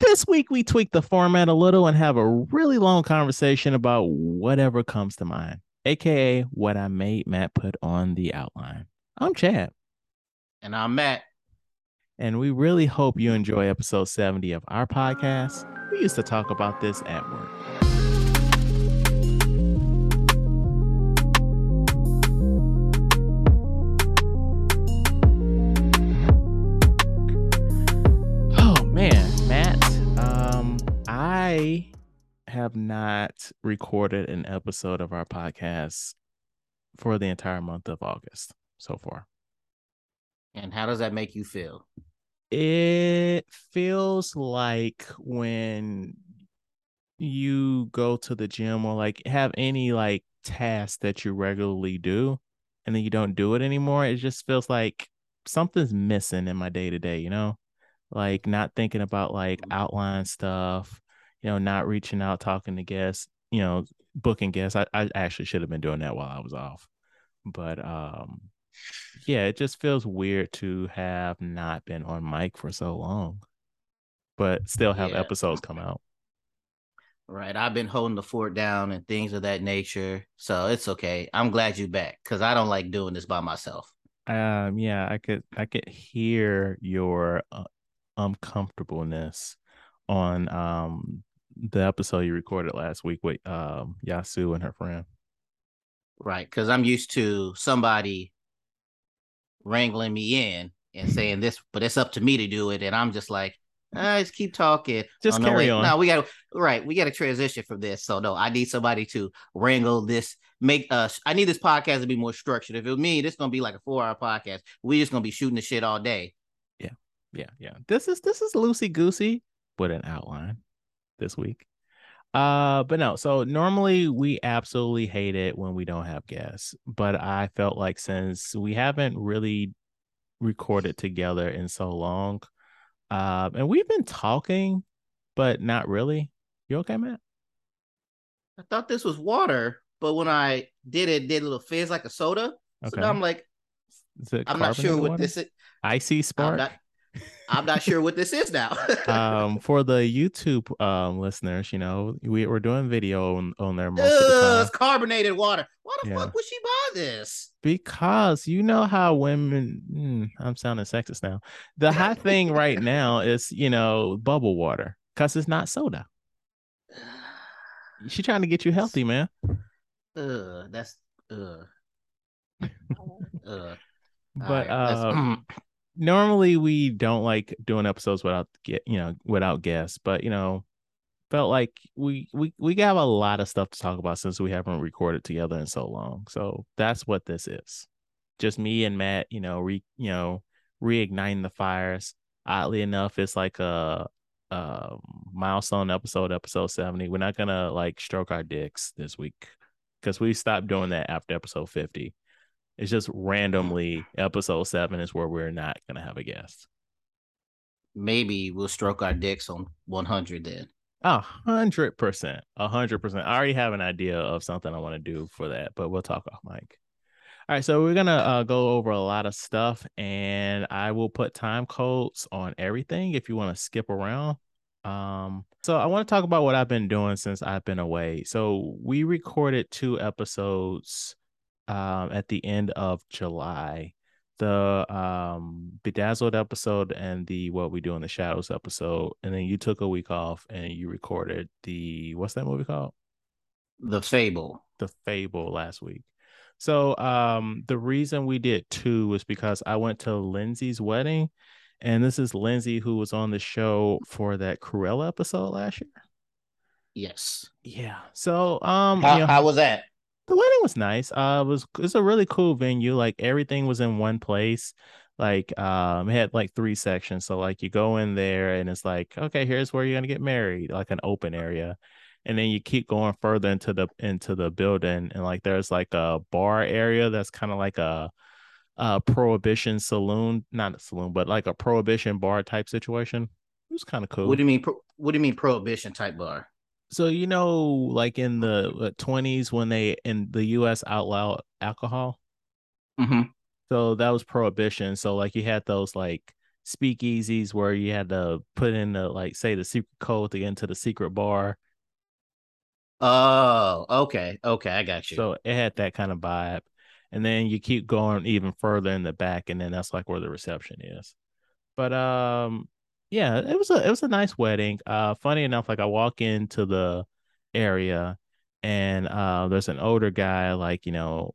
This week we tweak the format a little and have a really long conversation about whatever comes to mind, aka what I made Matt put on the outline. I'm Chad. And I'm Matt. And we really hope you enjoy episode 70 of our podcast. We used to talk about this at work. Have not recorded an episode of our podcast for the entire month of August so far. And how does that make you feel? It feels like when you go to the gym or like have any like task that you regularly do and then you don't do it anymore, it just feels like something's missing in my day to day, you know? Like not thinking about like mm-hmm. outline stuff, you know, not reaching out, talking to guests, you know, booking guests. I, I actually should have been doing that while I was off. But um yeah, it just feels weird to have not been on mic for so long, but still have Yeah. episodes come out. Right. I've been holding the fort down and things of that nature. So it's okay. I'm glad you're back because I don't like doing this by myself. Um, yeah, I could I could hear your uh, uncomfortableness on um the episode you recorded last week with um Yasu and her friend. Right. Because I'm used to somebody wrangling me in and saying this, but it's up to me to do it. And I'm just like, ah, just keep talking. Just no, carry wait. on. No, we got right. We got to transition from this. So, no, I need somebody to wrangle this, make us, I need this podcast to be more structured. If it was me, this to be like a four hour podcast. we just to be shooting the shit all day. Yeah, yeah, yeah. This is this is loosey goosey with an outline this week. Uh, but no. So normally we absolutely hate it when we don't have guests, but I felt like since we haven't really recorded together in so long, uh, and we've been talking, but not really. You okay, Matt? I thought this was water, but when I did it, it did a little fizz like a soda. So Okay. now I'm like, I'm not sure what water? this is. icy I'm spark. not, I'm not sure what this is now. um, for the YouTube um listeners, you know, we we're doing video on, on there most of the time. it's carbonated water. Why the Yeah. fuck would she buy this? Because you know how women, mm, I'm sounding sexist now. The hot thing right now is, you know, bubble water because it's not soda. She trying to get you healthy, man. Ugh, that's ugh. ugh. But right, uh, normally we don't like doing episodes without get, you know, without guests. But you know, felt like we we we have a lot of stuff to talk about since we haven't recorded together in so long. So that's what this is. Just me and Matt, you know, re you know, reigniting the fires. Oddly enough, it's like a uh milestone episode, episode 70. We're not gonna like stroke our dicks this week because we stopped doing that after episode 50. It's just randomly episode seven is where we're not gonna have a guest. maybe we'll stroke our dicks on 100 then. A hundred percent, a hundred percent. I already have an idea of something I want to do for that, but we'll talk off mic. All right, so we're gonna uh, go over a lot of stuff, and I will put time codes on everything if you want to skip around. Um, so I want to talk about what I've been doing since I've been away. So we recorded two episodes um, at the end of July. The um, bedazzled episode and the what we do in the shadows episode, and then you took a week off and you recorded the what's that movie called? The fable. the fable last week. So um the reason we did two was because I went to Lindsay's wedding and this is Lindsay who was on the show for that Cruella episode last year. Yes. Yeah. So um How, you know, how was that? The wedding was nice. Uh it was it's a really cool venue. Like everything was in one place. Like um it had like three sections. So like you go in there and it's like, okay, here's where you're gonna get married, like an open area. And then you keep going further into the into the building and like there's like a bar area that's kind of like a a prohibition saloon, not a saloon, but like a prohibition bar type situation. It was kind of cool. What do you mean? Pro- what do you mean prohibition type bar? So you know, like in the twenties when they in the U.S. outlawed alcohol, Mm-hmm. so that was prohibition. So like you had those like speakeasies where you had to put in the like say the secret code to get into the secret bar. Oh, okay, okay, I got you. So it had that kind of vibe. And then you keep going even further in the back, and then that's like where the reception is. But um, yeah, it was a it was a nice wedding. Uh, funny enough, like I walk into the area, and uh, there's an older guy, like you know,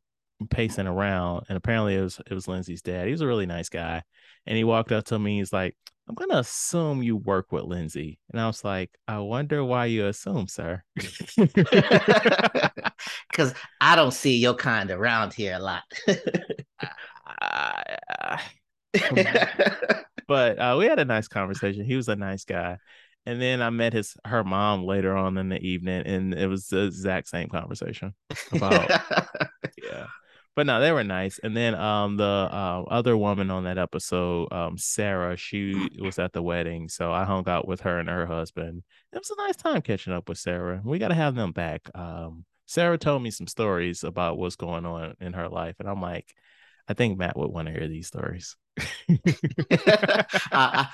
pacing around, and apparently it was it was Lindsay's dad. He was a really nice guy, and he walked up to me. He's like, "I'm gonna assume you work with Lindsay," and I was like, "I wonder why you assume, sir." Because I don't see your kind around here a lot. but uh, we had a nice conversation. He was a nice guy. And then I met his her mom later on in the evening, and it was the exact same conversation about yeah. But no, they were nice. And then um the uh, other woman on that episode, um Sarah, she was at the wedding, so I hung out with her and her husband. It was a nice time catching up with Sarah. We got to have them back. Um, Sarah told me some stories about what's going on in her life, and I'm like, I think Matt would want to hear these stories. uh,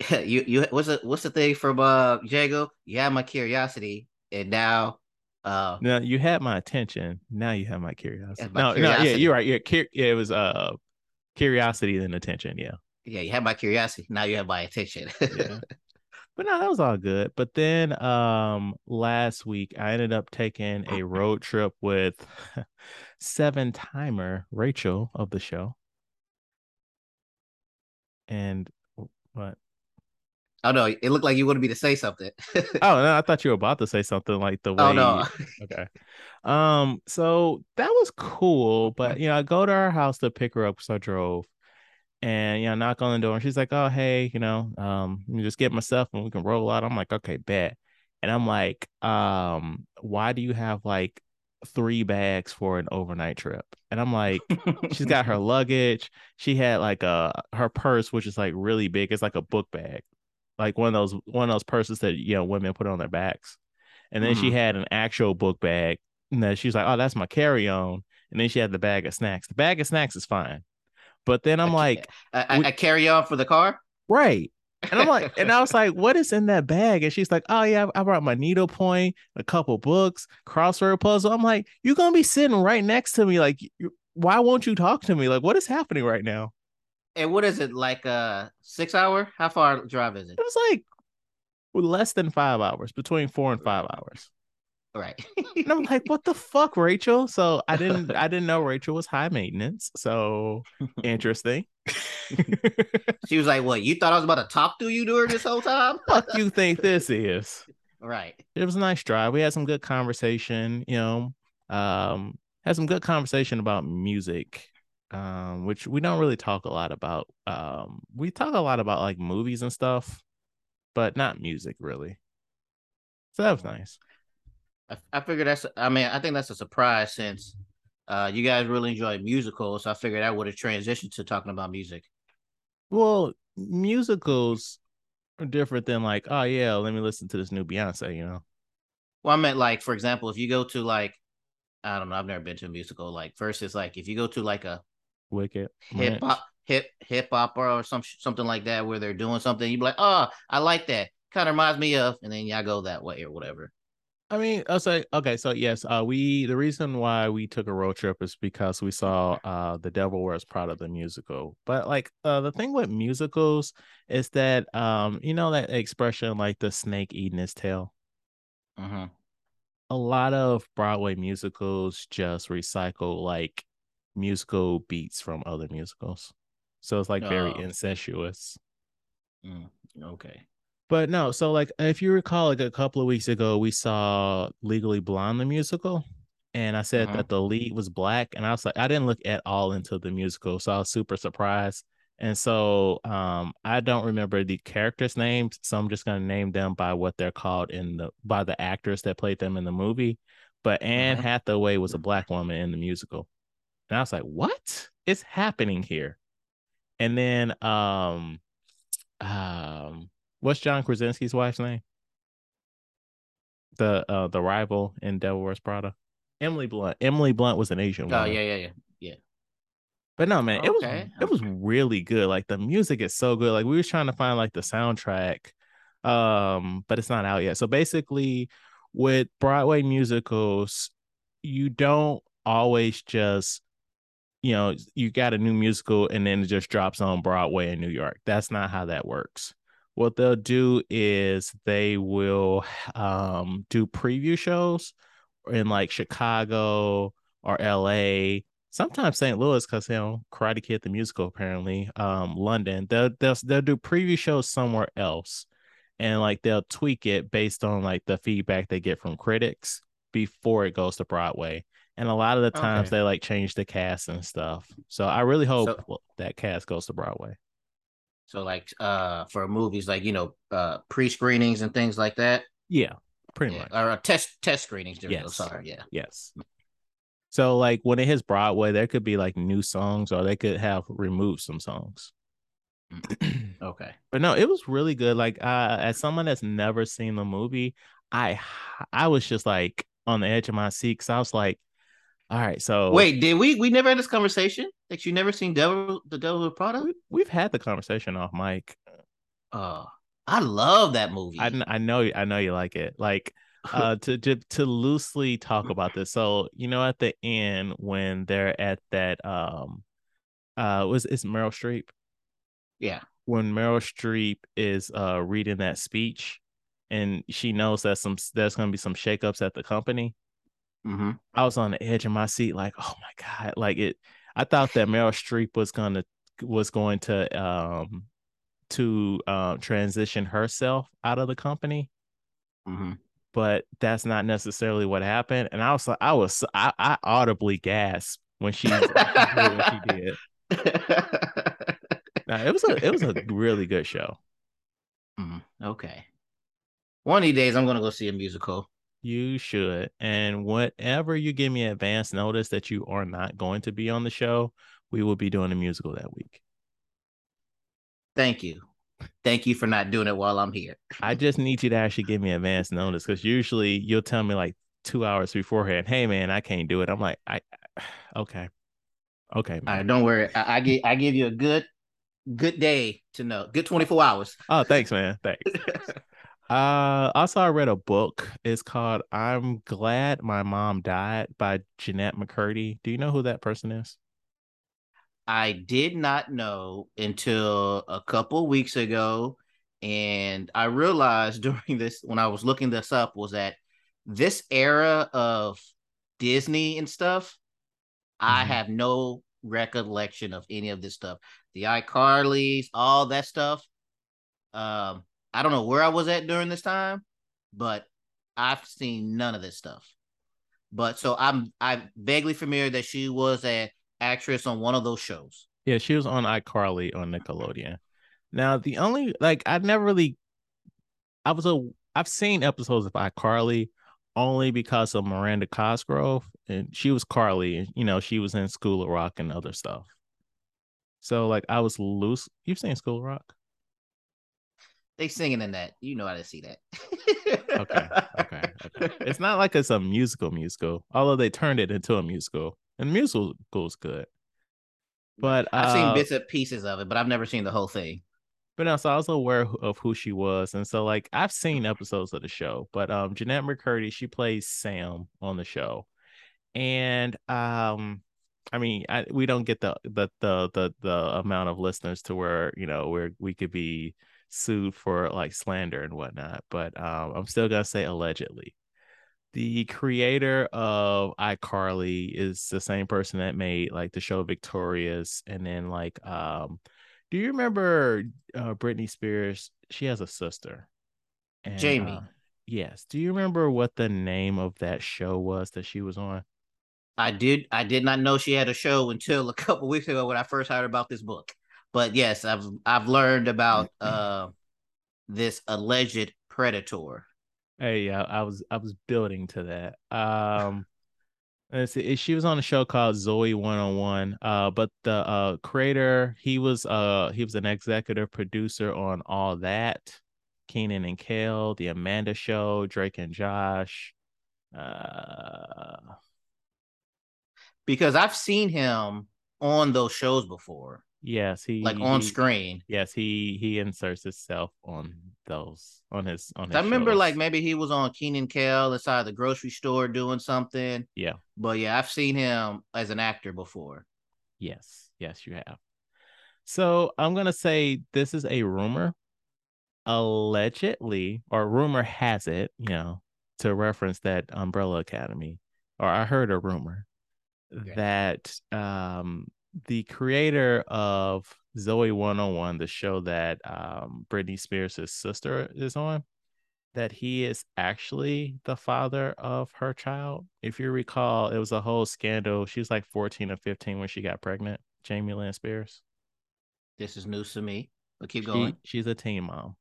you you what's the what's the thing from uh Django? You have my curiosity, and now uh now you had my attention. Now you have my curiosity. My no, curiosity. no, yeah, you're right. Yeah, cur- yeah, it was uh curiosity and attention. Yeah, yeah, you had my curiosity. Now you have my attention. yeah. But no, that was all good. But then um last week I ended up taking a road trip with seven timer Rachel of the show. And what? Oh no, it looked like you wanted me to say something. oh no, I thought you were about to say something like the oh, way. Oh no. okay. Um. So that was cool, but you know, I go to her house to pick her up because I drove, and you know, knock on the door, and she's like, "Oh, hey, you know, um, just get myself and we can roll out." I'm like, "Okay, bet." And I'm like, um, why do you have like three bags for an overnight trip. And I'm like, she's got her luggage. She had like a her purse, which is like really big. It's like a book bag, like one of those one of those purses that you know women put on their backs. And then mm-hmm. she had an actual book bag. And then she's like, oh, that's my carry on. And then she had the bag of snacks. The bag of snacks is fine. But then I'm like, a carry on for the car, right? And I'm like, and I was like, what is in that bag? And she's like, oh yeah, I brought my needlepoint, a couple books, crossword puzzle. I'm like, you're gonna be sitting right next to me. Like, why won't you talk to me? Like, what is happening right now? And what is it like? A uh, six hour? How far drive is it? It was like less than five hours, between four and five hours. Right. and I'm like, what the fuck, Rachel? So I didn't I didn't know Rachel was high maintenance. So interesting. she was like, What, you thought I was about to talk to you during this whole time? fuck you think this is? Right. It was a nice drive. We had some good conversation, you know. Um, had some good conversation about music. Um, which we don't really talk a lot about. Um, we talk a lot about like movies and stuff, but not music really. So that was nice. I, I figured that's. I mean, I think that's a surprise since uh, you guys really enjoy musicals. So I figured I would have transitioned to talking about music. Well, musicals are different than like, oh yeah, let me listen to this new Beyonce. You know. Well, I meant like, for example, if you go to like, I don't know, I've never been to a musical. Like, versus like, if you go to like a Wicked hip hop, hip hip opera or some something like that, where they're doing something, you'd be like, oh, I like that. Kind of reminds me of, and then y'all go that way or whatever. I mean, I'll say okay. So yes, uh, we the reason why we took a road trip is because we saw uh, the Devil Wears Prada the musical. But like uh, the thing with musicals is that um, you know that expression like the snake eating its tail. Uh-huh. A lot of Broadway musicals just recycle like musical beats from other musicals, so it's like very uh, incestuous. Mm, okay. But no, so like if you recall, like a couple of weeks ago, we saw Legally Blonde the musical, and I said uh-huh. that the lead was black, and I was like, I didn't look at all into the musical, so I was super surprised. And so um, I don't remember the characters' names, so I'm just gonna name them by what they're called in the by the actors that played them in the movie. But Anne uh-huh. Hathaway was a black woman in the musical, and I was like, "What is happening here?" And then um, um, What's John Krasinski's wife's name? The uh the rival in Devil Wears Prada. Emily Blunt. Emily Blunt was an Asian. Oh woman. yeah, yeah, yeah, yeah. But no, man, it was Okay. it was really good. Like the music is so good. Like we was trying to find like the soundtrack, um, but it's not out yet. So basically, with Broadway musicals, you don't always just, you know, you got a new musical and then it just drops on Broadway in New York. That's not how that works. What they'll do is they will um do preview shows in like Chicago or LA sometimes St. Louis because you know Karate Kid the musical apparently um London they'll, they'll they'll do preview shows somewhere else and like they'll tweak it based on like the feedback they get from critics before it goes to Broadway and a lot of the times Okay. they like change the cast and stuff so I really hope So- that cast goes to Broadway So like uh for movies like you know uh pre screenings and things like that. yeah pretty Yeah. much Or uh, test test screenings. There we go. Yes. Sorry. Yeah. yes so like when it hits Broadway there could be like new songs or they could have removed some songs Okay. But no, it was really good. Like uh as someone that's never seen the movie, I I was just like on the edge of my seat because I was like, all right, so Wait, did we we never had this conversation that you never seen Devil the Devil Prada? we, we've had the conversation off mic. Uh, I love that movie. I, I know I know you like it. Like uh to, to to loosely talk about this. So, you know, at the end when they're at that um uh was it's Meryl Streep? yeah. when Meryl Streep is uh reading that speech and she knows that some there's gonna be some shakeups at the company. Hmm I was on the edge of my seat, like, oh my God. Like it I thought that Meryl Streep was gonna was going to um to uh, transition herself out of the company, hmm but that's not necessarily what happened. And I was like, I was I, I audibly gasped when she, when she did what she did. Now, it was a it was a really good show. Mhm. Okay. One of these days, I'm gonna go see a musical. You should. And whatever you give me advance notice that you are not going to be on the show, we will be doing a musical that week. Thank you. Thank you for not doing it while I'm here. I just need you to actually give me advance notice because usually you'll tell me like two hours beforehand, hey man, I can't do it. I'm like, I okay. Okay, man. right, don't worry. I, I give I give you a good good day to know. Good 24 hours. Oh, thanks, man. Thanks. Uh also I read a book. It's called I'm Glad My Mom Died by Jennette McCurdy. Do you know who that person is? I did not know until a couple weeks ago. And I realized during this, when I was looking this up, was that this era of Disney and stuff, I Mhm. have no recollection of any of this stuff. The iCarlys, all that stuff. Um, I don't know where I was at during this time, but I've seen none of this stuff. But so I'm I'm vaguely familiar that she was a actress on one of those shows. Yeah, she was on iCarly on Nickelodeon. Now, the only like I never really I was a I've seen episodes of iCarly only because of Miranda Cosgrove and she was Carly and you know, she was in School of Rock and other stuff. So like I was loose. You've seen School of Rock? They singing in that. You know how to see that. Okay, okay, okay. It's not like it's a musical musical, although they turned it into a musical. And the musical is good. But I've uh, seen bits and pieces of it, but I've never seen the whole thing. But no, so I was aware of who she was, and so like I've seen episodes of the show. But um, Jennette McCurdy, she plays Sam on the show, and um, I mean, I, we don't get the, the the the the amount of listeners to where you know where we could be sued for like slander and whatnot. But um, I'm still gonna say allegedly. The creator of iCarly is the same person that made like the show Victorious, and then like um do you remember uh, Britney Spears? She has a sister, and, Jamie. uh, yes. Do you remember what the name of that show was that she was on? I did I did not know she had a show until a couple weeks ago when I first heard about this book. But yes, I've I've learned about uh this alleged predator. Hey, yeah, I was I was building to that. Um, let's see. She was on a show called Zoey 101. Uh, but the uh creator, he was uh he was an executive producer on all that, Kenan and Kel, The Amanda Show, Drake and Josh. Uh, Because I've seen him on those shows before. Yes, he like on he, screen. Yes, he he inserts himself on those on his on his. I remember shows. like maybe he was on Kenan Kel inside the grocery store doing something. Yeah. But yeah, I've seen him as an actor before. Yes, yes, you have. So I'm gonna say this is a rumor. Allegedly, or rumor has it, you know, to reference that Umbrella Academy, or I heard a rumor that um the creator of Zoey 101, the show that um, Britney Spears' sister is on, that he is actually the father of her child. If you recall, it was a whole scandal. She was like 14 or 15 when she got pregnant, Jamie Lynn Spears. This is news to me, but keep she, going. She's a teen mom.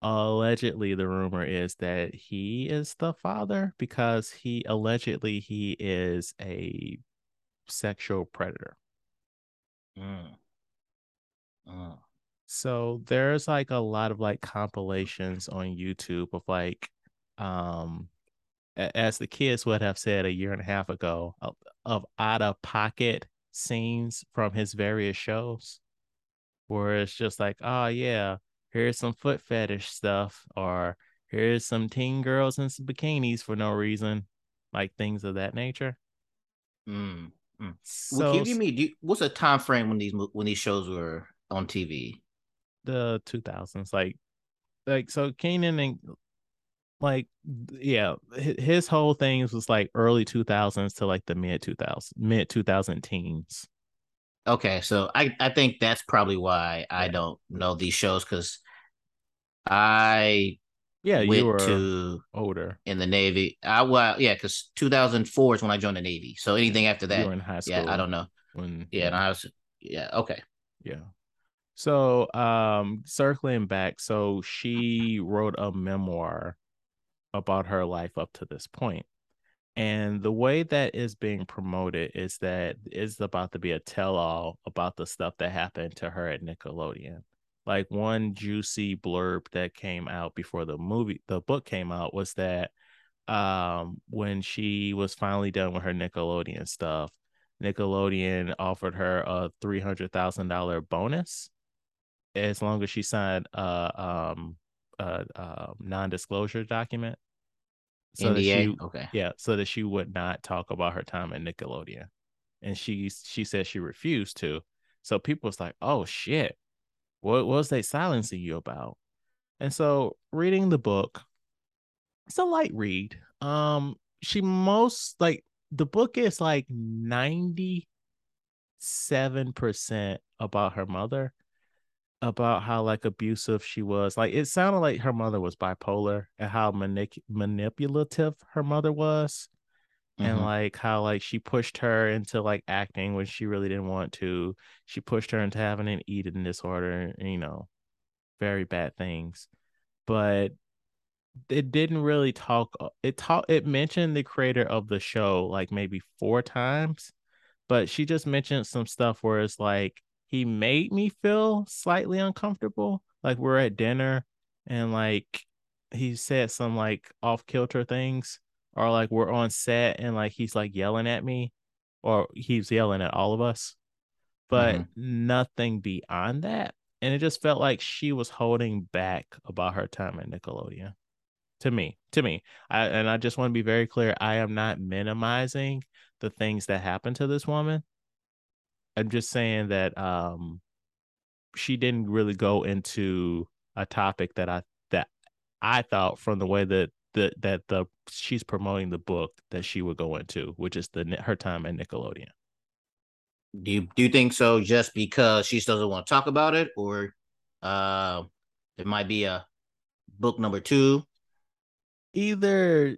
Allegedly, the rumor is that he is the father because he allegedly he is a sexual predator. Mm. Mm. So there's like a lot of like compilations on YouTube of like, um, as the kids would have said a year and a half ago, of, of out of pocket scenes from his various shows, where it's just like, oh yeah, here's some foot fetish stuff, or here's some teen girls in some bikinis for no reason, like things of that nature. Mm. Mm. So, well, you give me you, what's a time frame when these when these shows were on TV? The 2000s, like, like so Kenan and like yeah, his whole things was like early 2000s to like the mid 2000s, mid 2000 teens. Okay, so I I think that's probably why I don't know these shows because I yeah, went you were to older in the Navy. I well, yeah, because 2004 is when I joined the Navy. So anything after that, you were in high school. Yeah, I don't know. When yeah. I was yeah, okay. Yeah. So um circling back, so she wrote a memoir about her life up to this point. And the way that is being promoted is that it's about to be a tell-all about the stuff that happened to her at Nickelodeon like one juicy blurb that came out before the movie the book came out was that um when she was finally done with her Nickelodeon stuff Nickelodeon offered her a $300,000 bonus as long as she signed a um a, a non-disclosure document so NDA? that she okay. yeah so that she would not talk about her time at Nickelodeon. And she she said she refused to. So people was like oh shit what was they silencing you about? And so reading the book, it's a light read. Um, she most like the book is like 97% about her mother, about how like abusive she was. Like it sounded like her mother was bipolar and how manip- manipulative her mother was. Mm-hmm. And like how like she pushed her into like acting when she really didn't want to. She pushed her into having an eating disorder, and, you know, very bad things. But it didn't really talk uh, it talk it mentioned the creator of the show like maybe four times but she just mentioned some stuff where it's like he made me feel slightly uncomfortable like we're at dinner and like he said some like off kilter things or like we're on set and like he's like yelling at me or he's yelling at all of us but mm-hmm. nothing beyond that and it just felt like she was holding back about her time at nickelodeon. To me to me. I, and i just want to be very clear i am not minimizing the things that happened to this woman. I'm just saying that um she didn't really go into a topic that i that i thought from the way that that that the she's promoting the book that she would go into, which is the her time at Nickelodeon. Do you do you think so? Just because she doesn't want to talk about it, or uh, there might be a book number two. Either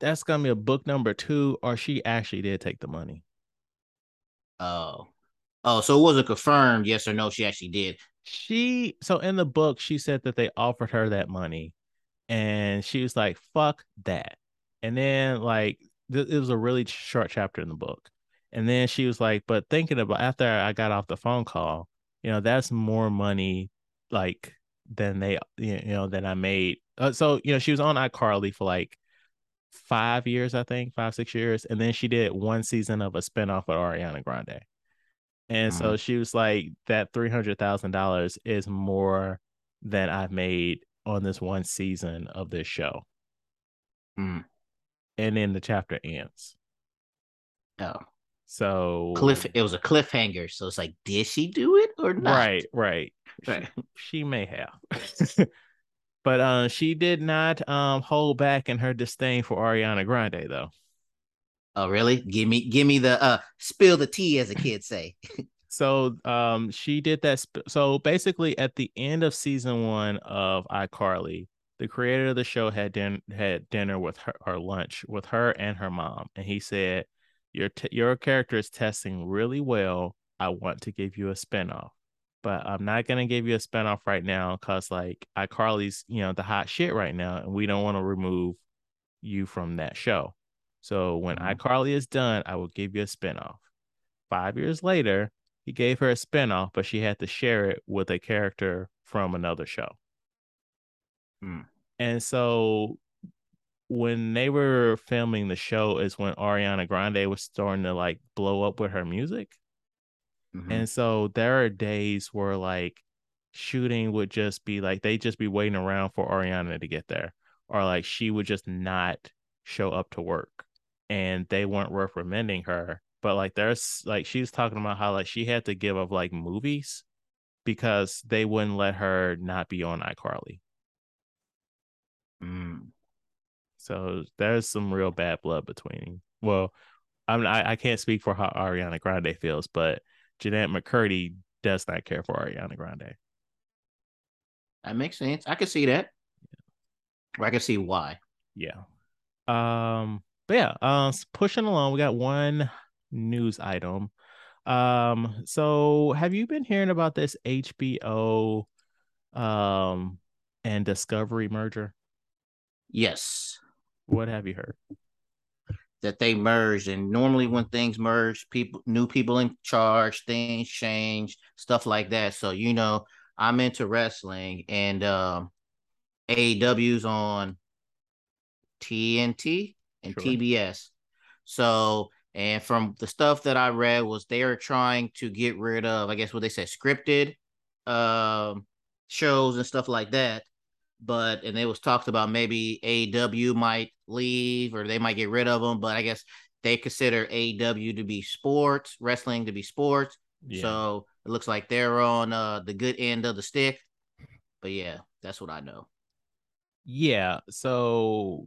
that's gonna be a book number two, or she actually did take the money. Oh, oh, so it wasn't confirmed, yes or no. She actually did. She so in the book she said that they offered her that money, and she was like, "Fuck that." And then like th- it was a really short chapter in the book. And then she was like, "But thinking about after I got off the phone call, you know, that's more money like than they you know than I made." Uh, so you know, she was on iCarly for like five years, I think, five six years, and then she did one season of a spinoff of Ariana Grande. And so Mhm. she was like, that three hundred thousand dollars is more than I've made on this one season of this show. Mm. And then the chapter ends. Oh, So cliff. It was a cliffhanger, so it's like, did she do it or not? Right, right. Right. She, she may have. but uh she did not um hold back in her disdain for Ariana Grande though. Oh, really? Give me, give me the uh, spill the tea, as the kids say. So um she did that sp- so basically at the end of season 1 of iCarly, the creator of the show had din- had dinner with her or lunch with her and her mom and he said your t- your character is testing really well. I want to give you a spinoff. But I'm not gonna give you a spinoff right now because like iCarly's, you know, the hot shit right now, and we don't want to remove you from that show. So when Mhm. iCarly is done, I will give you a spinoff. Five years later, he gave her a spinoff, but she had to share it with a character from another show. Hmm. And so when they were filming the show is when Ariana Grande was starting to like blow up with her music. Mhm. And so there are days where like shooting would just be like they just be waiting around for Ariana to get there, or like she would just not show up to work, and they weren't recommending her. But like there's like she's talking about how like she had to give up like movies because they wouldn't let her not be on iCarly. Mm. So there's some real bad blood between. Well, I'm I, I can't speak for how Ariana Grande feels, but Jennette McCurdy does not care for Ariana Grande. That makes sense. I can see that. Or I can see why. Yeah. Um, but yeah, uh s- pushing along, we got one news item. Um, so have you been hearing about this HBO um and Discovery merger? Yes, What have you heard? that they merged, and normally when things merge, people, new people in charge, things change, stuff like that. So you know, I'm into wrestling, and um, AEW's on TNT and Sure. TBS. So, and from the stuff that I read was they are trying to get rid of, I guess what they said, scripted um shows and stuff like that. But and it was talked about maybe AEW might leave or they might get rid of them. But I guess they consider AEW to be sports, wrestling to be sports. Yeah. So it looks like they're on uh the good end of the stick. But yeah, that's what I know. Yeah, so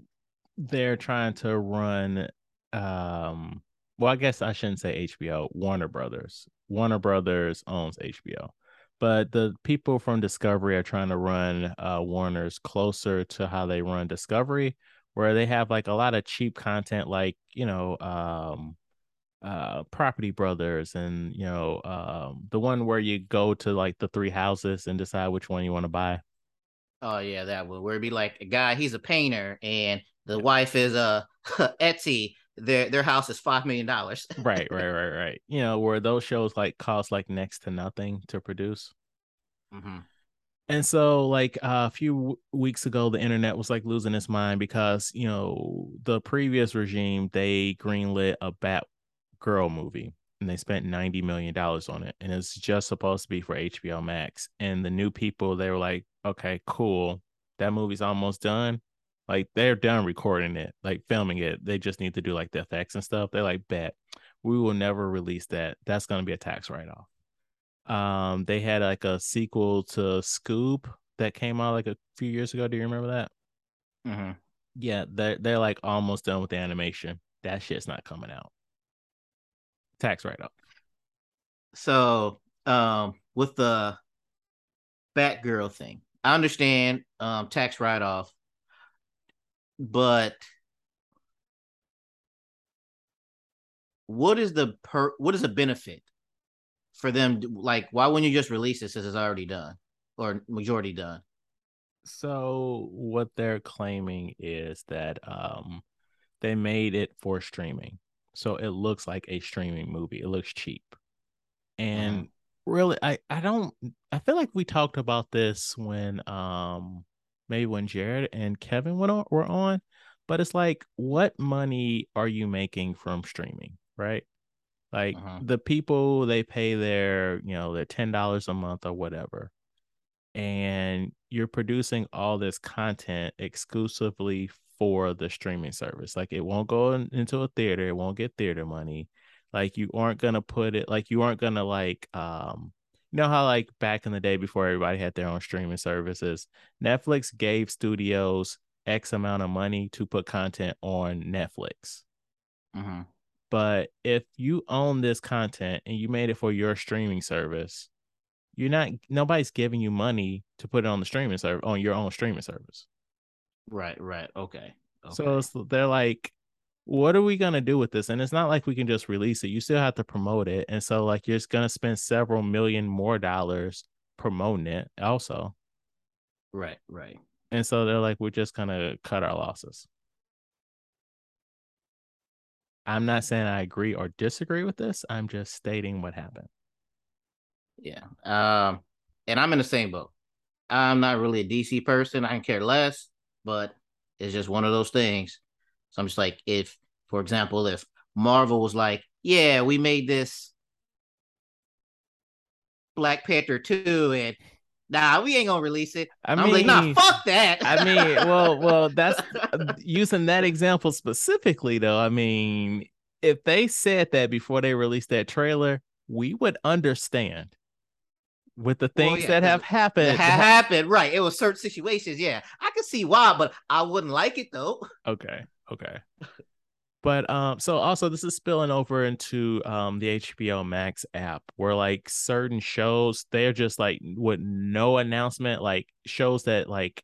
they're trying to run um well, I guess I shouldn't say HBO, Warner Brothers. Warner Brothers owns HBO. But the people from Discovery are trying to run uh Warner's closer to how they run Discovery, where they have like a lot of cheap content like, you know, um uh Property Brothers and, you know, um the one where you go to like the three houses and decide which one you want to buy. Oh yeah, that would where it'd be like a guy, he's a painter, and the wife is a Etsy. Their their house is five million dollars. right right right right. You know where those shows like cost like next to nothing to produce. Hmm and so like uh, a few w- weeks ago the internet was like losing its mind because you know the previous regime they greenlit a batgirl movie and they spent 90 million dollars on it and it's just supposed to be for hbo max. And the new people they were like okay cool. That movie's almost done like they're done recording it like filming it. They just need to do like the effects and stuff. They're like bet we will never release that. That's going to be a tax write-off. Um they had like a sequel to Scoob that came out like a few years ago. Do you remember that? Hmm yeah they're, they're like almost done with the animation. That shit's not coming out. Tax write-off. So um with the Batgirl thing, I understand um tax write off, but what is the per what is the benefit for them? Like, why wouldn't you just release it since it's already done or majority done? so what they're claiming is that um they made it for streaming so it looks like a streaming movie it looks cheap and really i i don't i feel like we talked about this when um maybe when jared and kevin went on were on but it's like what money are you making from streaming right Like uh-huh. the people they pay their, you know, their ten dollars a month or whatever, and you're producing all this content exclusively for the streaming service. Like it won't go in, into a theater, it won't get theater money. Like you aren't gonna put it like you aren't gonna like um you know how like back in the day before everybody had their own streaming services, Netflix gave studios X amount of money to put content on Netflix. Mm-hmm. But if you own this content and you made it for your streaming service, you're not nobody's giving you money to put it on the streaming service on your own streaming service. Right, right. Okay. okay. So they're like, what are we gonna do with this? And it's not like we can just release it. You still have to promote it. And so like you're just gonna spend several million more dollars promoting it also. Right, right. And so they're like, we're just gonna cut our losses. I'm not saying I agree or disagree with this. I'm just stating what happened. Yeah. Um, and I'm in the same boat. I'm not really a DC person. I can care less, but it's just one of those things. So I'm just like, if, for example, if Marvel was like, yeah, we made this Black Panther 2 and nah, we ain't gonna release it. I am like, nah, fuck that. I mean, well, well, that's using that example specifically, though. I mean, if they said that before they released that trailer, we would understand with the oh, things well, yeah, that have happened. Have happened, right? It was certain situations. Yeah, I can see why, but I wouldn't like it though. Okay, okay. But um, so also this is spilling over into um the HBO Max app where like certain shows they're just like with no announcement, like shows that like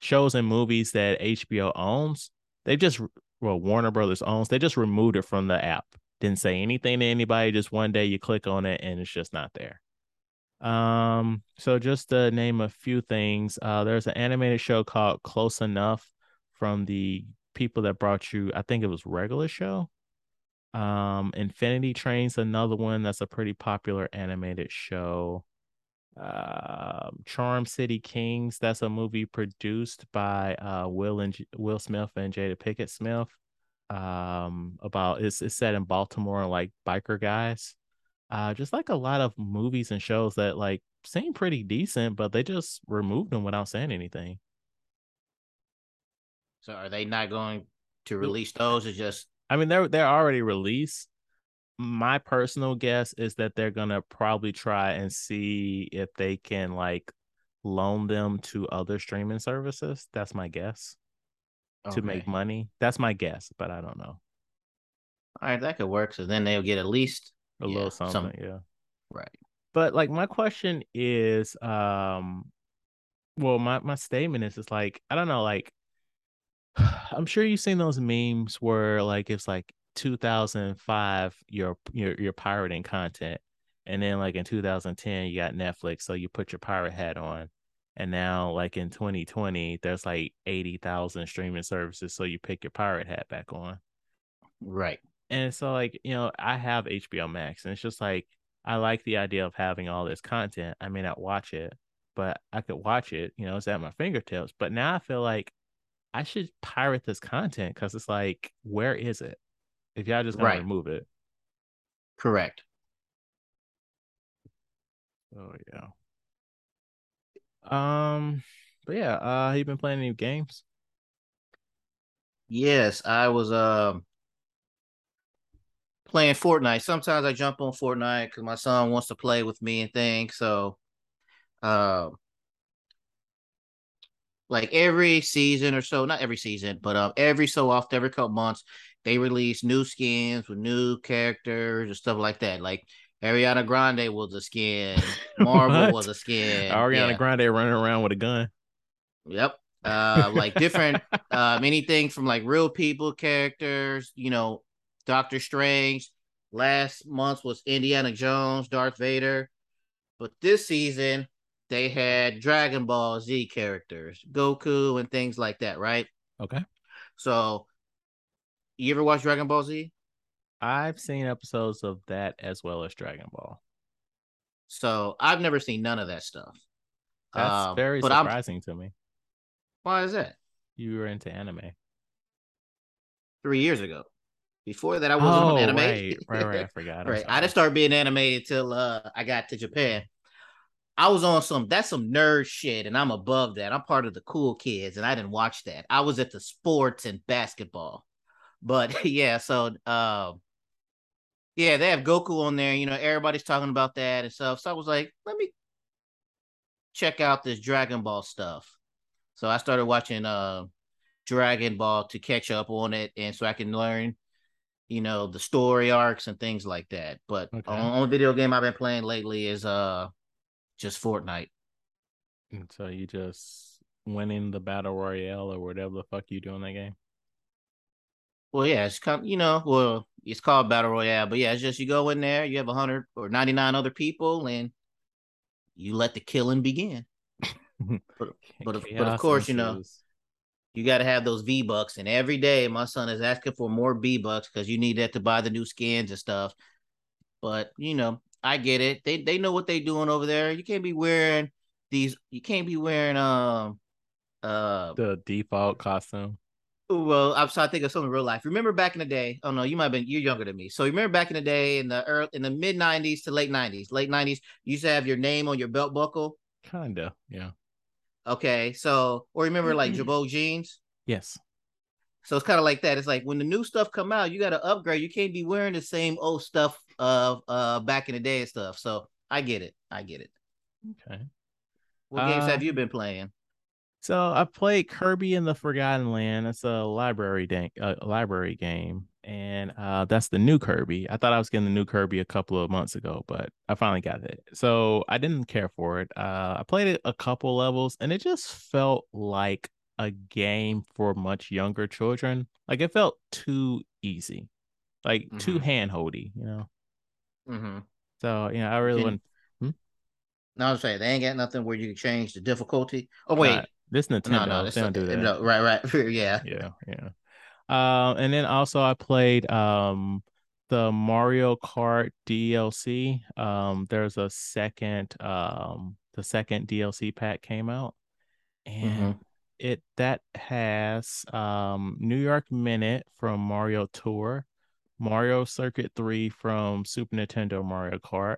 shows and movies that HBO owns, they just well Warner Brothers owns, they just removed it from the app. Didn't say anything to anybody. Just one day you click on it and it's just not there. Um, so just to name a few things, uh, there's an animated show called Close Enough from the people that brought you, I think it was regular show. Um, Infinity Train's another one that's a pretty popular animated show. Uh, Charm City Kings, that's a movie produced by uh Will and Will Smith and Jada Pinkett Smith. Um, about it's it's set in Baltimore, like biker guys uh just like a lot of movies and shows that like seem pretty decent but they just removed them without saying anything so are they not going to release those? Or just i mean they're they're already released. My personal guess is that they're gonna probably try and see if they can like loan them to other streaming services. That's my guess. Okay. to make money. That's my guess but i don't know. All right that could work. So then they'll get at least a yeah, little something, some, yeah. Right. But like my question is, um, well, my my statement is, it's like I don't know, like I'm sure you've seen those memes where like it's like 2005 you're you're you're pirating content, and then like in 2010 you got Netflix, so you put your pirate hat on, and now like in 2020 there's like 80,000 streaming services, so you pick your pirate hat back on. Right. And so like, you know, I have HBO Max and it's just like I like the idea of having all this content. I may not watch it, but I could watch it, you know, it's at my fingertips. But now I feel like I should pirate this content because it's like, where is it? If y'all just gonna right. remove it. Correct. Oh yeah. Um, but yeah, uh, you been playing any games? Yes, I was um playing Fortnite. Sometimes I jump on Fortnite because my son wants to play with me and things. So, uh, like every season or so, not every season, but um, every so often, every couple months, they release new skins with new characters and stuff like that. Like Ariana Grande was a skin, Marvel was a skin, Ariana yeah. Grande running around with a gun. Yep. Uh, like different, um, anything from like real people characters, you know, Doctor Strange. Last month was Indiana Jones, Darth Vader. But this season, they had Dragon Ball Z characters, Goku, and things like that, right? Okay. So, you ever watch Dragon Ball Z? I've seen episodes of that as well as Dragon Ball. So, I've never seen none of that stuff. That's um, very surprising I'm... to me. Why is that? You were into anime. Three years ago. Before that, I wasn't oh, on anime. Right, right, right. I forgot. right. I didn't start being animated until uh, I got to Japan. I was on some that's some nerd shit, and I'm above that. I'm part of the cool kids, and I didn't watch that. I was at the sports and basketball. But yeah, so uh, yeah, they have Goku on there. You know, everybody's talking about that and stuff. So I was like, let me check out this Dragon Ball stuff. So I started watching uh Dragon Ball to catch up on it, and so I can learn, you know, the story arcs and things like that. But okay. only video game I've been playing lately is uh just Fortnite. And so you just winning the battle royale or whatever the fuck you do in that game. Well, yeah, it's kind of, you know, well, it's called battle royale, but yeah, it's just you go in there, you have hundred or ninety nine other people, and you let the killing begin. but but of, but of course, you know, you got to have those V bucks, and every day my son is asking for more V bucks because you need that to buy the new skins and stuff. But you know, I get it. They they know what they doing over there. You can't be wearing these. You can't be wearing um uh the default costume. Well, I'm trying to think of something real life. Remember back in the day? Oh no, you might have been you're younger than me. So remember back in the day in the early in the mid '90s to late '90s, late '90s, you used to have your name on your belt buckle. Kinda, yeah. Okay, so or remember like Girbaud jeans? Yes. So it's kind of like that. It's like when the new stuff come out, you got to upgrade. You can't be wearing the same old stuff of uh back in the day and stuff. So I get it. I get it. Okay. What uh, games have you been playing? So I played Kirby in the Forgotten Land. It's a library da- a library game, and uh, that's the new Kirby. I thought I was getting the new Kirby a couple of months ago, but I finally got it. So I didn't care for it. Uh, I played it a couple levels, and it just felt like a game for much younger children. Like it felt too easy, like mm-hmm. too handholdy, you know. Mm-hmm. So you know, I really wouldn't. Hmm? No, I'm saying they ain't got nothing where you can change the difficulty. Oh wait, this Nintendo, no, no, they don't do that. No, right, right, yeah, yeah, yeah. Um, and then also I played um the Mario Kart DLC. Um, there's a second um the second DLC pack came out, and mm-hmm. It that has um New York Minute from Mario Tour, Mario Circuit 3 from Super Nintendo Mario Kart,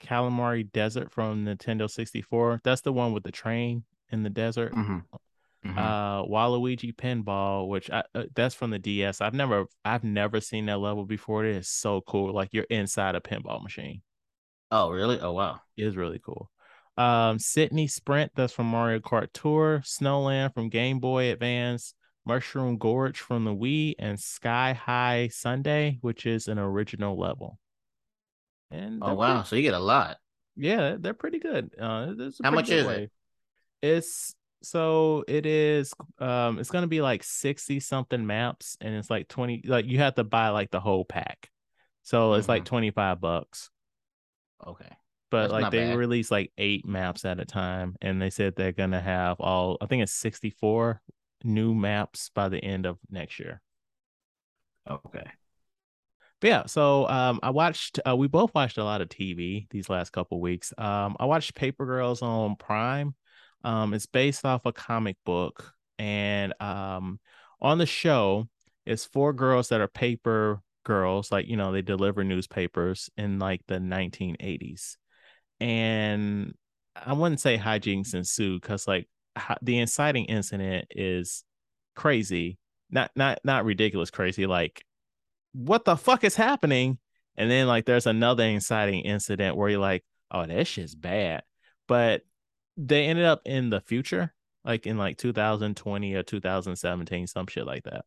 Kalimari Desert from Nintendo 64. That's the one with the train in the desert. Mm-hmm. Mm-hmm. Uh, Waluigi Pinball, which I, uh, that's from the DS. I've never, I've never seen that level before. It is so cool. Like you're inside a pinball machine. Oh, really? Oh, wow. It is really cool. Um, Sydney Sprint, that's from Mario Kart Tour. Snowland from Game Boy Advance. Mushroom Gorge from the Wii, and Sky High Sundae, which is an original level. And oh wow, pretty, so you get a lot. Yeah, they're pretty good. Uh, How much is way. it? It's so it is um it's gonna be like 60 something maps and it's like 20 like you have to buy like the whole pack so it's mm-hmm. like 25 bucks okay but That's like they bad. release like eight maps at a time and they said they're gonna have all i think it's 64 new maps by the end of next year. Okay. But yeah, so um, I watched. Uh, we both watched a lot of TV these last couple weeks. Um, I watched Paper Girls on Prime. Um, it's based off a comic book, and um, on the show, it's four girls that are paper girls. Like you know, they deliver newspapers in like the 1980s, and I wouldn't say hijinks ensue because like the inciting incident is crazy not not not ridiculous crazy like what the fuck is happening? And then like there's another inciting incident where you're like oh that shit's bad. But they ended up in the future like in like 2020 or 2017 some shit like that.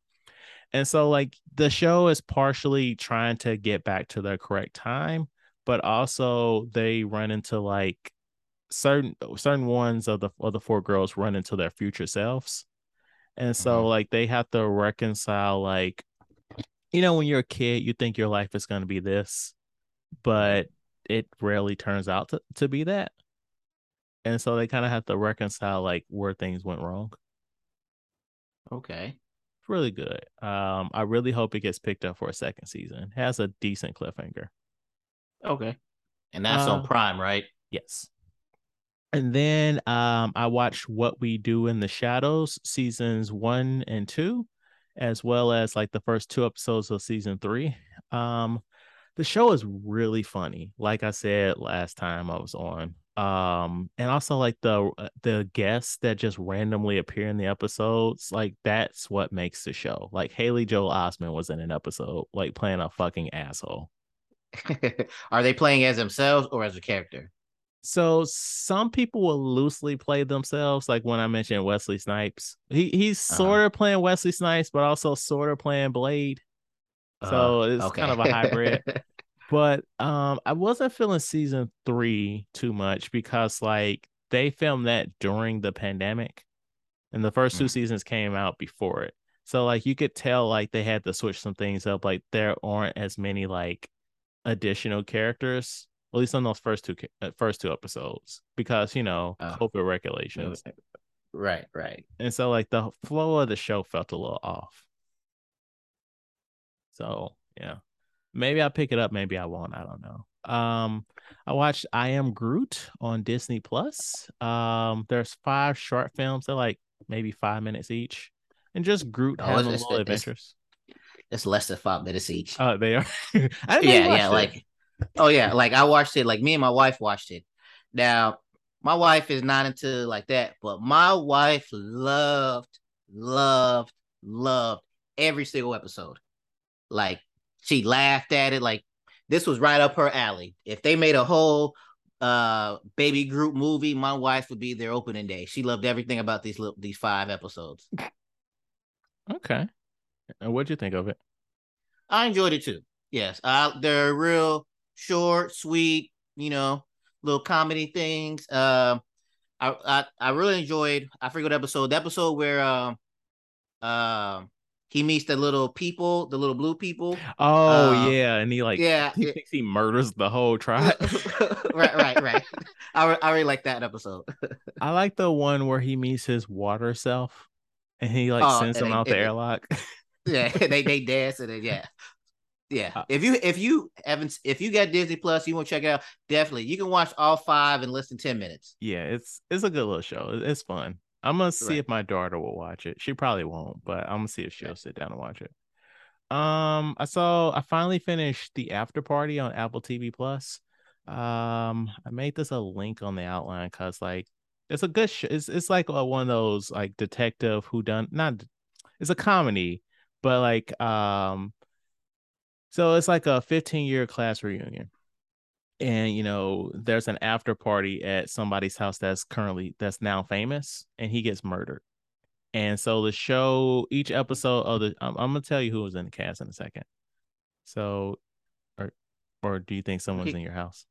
And so like the show is partially trying to get back to the correct time but also they run into like certain certain ones of the of the four girls run into their future selves. And so mm-hmm. like they have to reconcile like you know when you're a kid you think your life is going to be this but it rarely turns out to, to be that. And so they kind of have to reconcile like where things went wrong. Okay. It's really good. Um i really hope it gets picked up for a second season. It has a decent cliffhanger okay and that's uh, on prime right yes and then um, I watched What We Do in the Shadows seasons one and two. as well as like the first two episodes of season three. Um, the show is really funny, like I said last time I was on. Um, and also like the uh, the guests that just randomly appear in the episodes, like that's what makes the show. Like Haley Joel Osment was in an episode, like playing a fucking asshole. Are they playing as themselves or as a character? So some people will loosely play themselves, like when I mentioned Wesley Snipes. He he's uh-huh. sort of playing Wesley Snipes, but also sort of playing Blade. So uh, it's okay. kind of a hybrid. but um I wasn't feeling season three too much because like they filmed that during the pandemic and the first two mm. seasons came out before it. So like you could tell like they had to switch some things up. Like there aren't as many like additional characters, at least on those first two uh, two episodes, because you know oh. COVID regulations. Right, right. And so like the flow of the show felt a little off. So yeah, maybe I'll pick it up. Maybe I won't. I don't know. Um, I watched I Am Groot on Disney Plus. Um, there's five short films. They're like maybe five minutes each, and just Groot oh, having little adventures. It's less than five minutes each. Oh, they are. yeah, yeah. It. Like, oh yeah, like I watched it. Like me and my wife watched it. Now, my wife is not into like that, but my wife loved, loved, loved every single episode. Like she laughed at it. Like this was right up her alley. If they made a whole uh baby Groot movie, my wife would be there opening day. She loved everything about these little these five episodes. Okay. And what'd you think of it? I enjoyed it too. Yes, uh, they're real short, sweet, you know, little comedy things. Um, I, I I really enjoyed. I forget what episode. The episode where um, uh, uh, he meets the little people, the little blue people. Oh um, yeah, and he like yeah, he thinks he murders the whole tribe. right, right, right. I I really like that episode. I like the one where he meets his water self, and he like oh, sends him out the airlock yeah, they they dance and then yeah. Yeah. Uh, if you if you haven't if you got Disney Plus, you want to check it out, definitely. You can watch all five and listen 10 minutes. Yeah, it's it's a good little show. It's fun. I'm gonna see right. if my daughter will watch it. She probably won't, but I'm gonna see if she'll right. sit down and watch it. Um, I saw I finally finished the after party on Apple TV Plus. Um, I made this a link on the outline because like it's a good show. It's it's like a, one of those like detective who done not. It's a comedy, but like um so it's like a 15 year class reunion. And you know there's an after party at somebody's house that's currently that's now famous and he gets murdered. And so the show each episode of the i'm, I'm gonna tell you who was in the cast in a second. So or or do you think someone's in your house?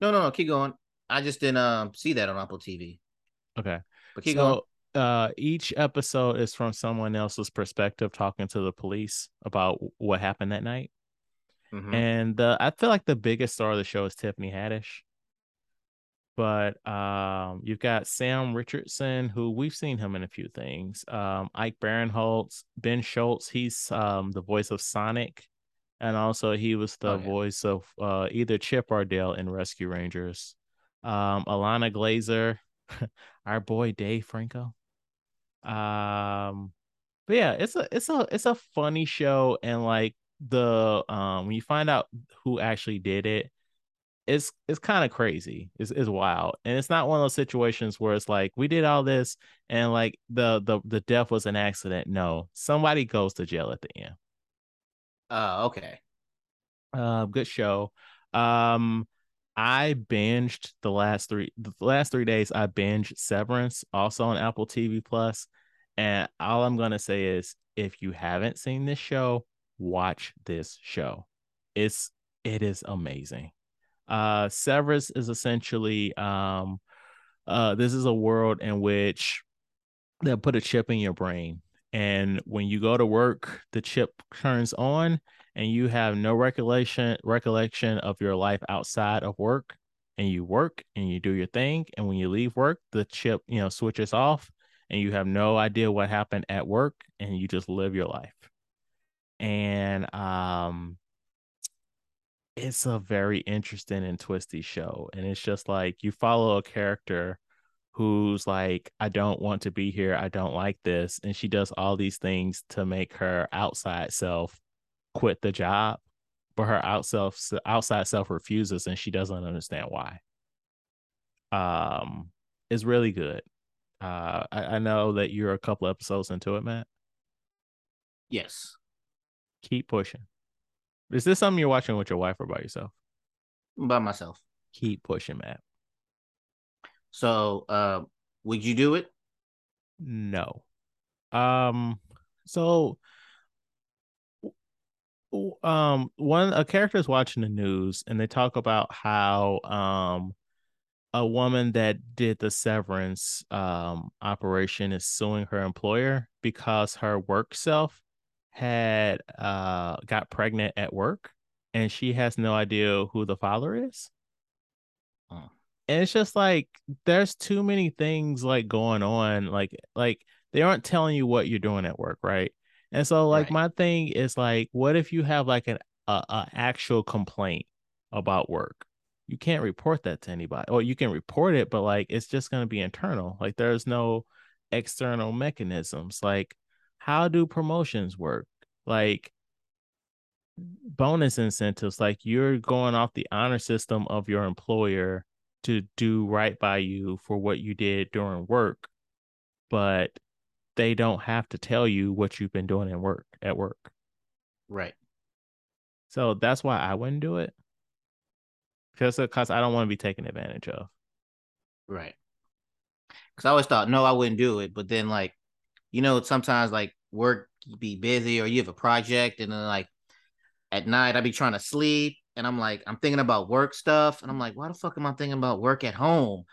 No no no keep going. I just didn't um see that on apple tv okay. But keep so, going uh, each episode is from someone else's perspective talking to the police about what happened that night. Mm-hmm. And uh, I feel like the biggest star of the show is Tiffany Haddish. But um, you've got Sam Richardson, who we've seen him in a few things. Um, Ike Barinholtz, Ben Schwartz, he's um, the voice of Sonic. And also, he was the oh, yeah. voice of uh, either Chip or Dale in Rescue Rangers. Um, Ilana Glazer, our boy Dave Franco. Um, but yeah, it's a it's a it's a funny show, and like the um when you find out who actually did it, it's it's kind of crazy. It's it's wild, and it's not one of those situations where it's like we did all this and like the the the death was an accident. No, somebody goes to jail at the end. Uh, okay. Uh, good show. Um, I binged the last three the last three days. I binged Severance also on Apple TV Plus, and all I'm gonna say is, if you haven't seen this show, watch this show. It's it is amazing. Uh, Severance is essentially um, uh, this is a world in which they'll put a chip in your brain, and when you go to work, the chip turns on, and you have no recollection recollection of your life outside of work and you work and you do your thing and when you leave work the chip you know switches off and you have no idea what happened at work and you just live your life and um it's a very interesting and twisty show and it's just like you follow a character who's like, I don't want to be here. I don't like this. And she does all these things to make her outside self quit the job, but her out self, outside self refuses and she doesn't understand why. Um, it's really good. Uh, I, I know that you're a couple episodes into it, Matt. Yes. Keep pushing. Is this something you're watching with your wife or by yourself? By myself. Keep pushing, Matt. So, uh, would you do it? No. Um. So, um, one a character is watching the news and they talk about how um a woman that did the severance um operation is suing her employer because her work self had uh got pregnant at work and she has no idea who the father is. Oh. And it's just like there's too many things like going on like like they aren't telling you what you're doing at work, right? And so like right. my thing is like what if you have like an a, a actual complaint about work? You can't report that to anybody. Or you can report it, but like it's just going to be internal. Like there's no external mechanisms. Like how do promotions work? Like bonus incentives like you're going off the honor system of your employer to do right by you for what you did during work but they don't have to tell you what you've been doing in work at work right so that's why i wouldn't do it because because i don't want to be taken advantage of right because i always thought no i wouldn't do it but then like you know sometimes like work be busy or you have a project and then like at night I'd be trying to sleep and I'm like, I'm thinking about work stuff. And I'm like, why the fuck am I thinking about work at home?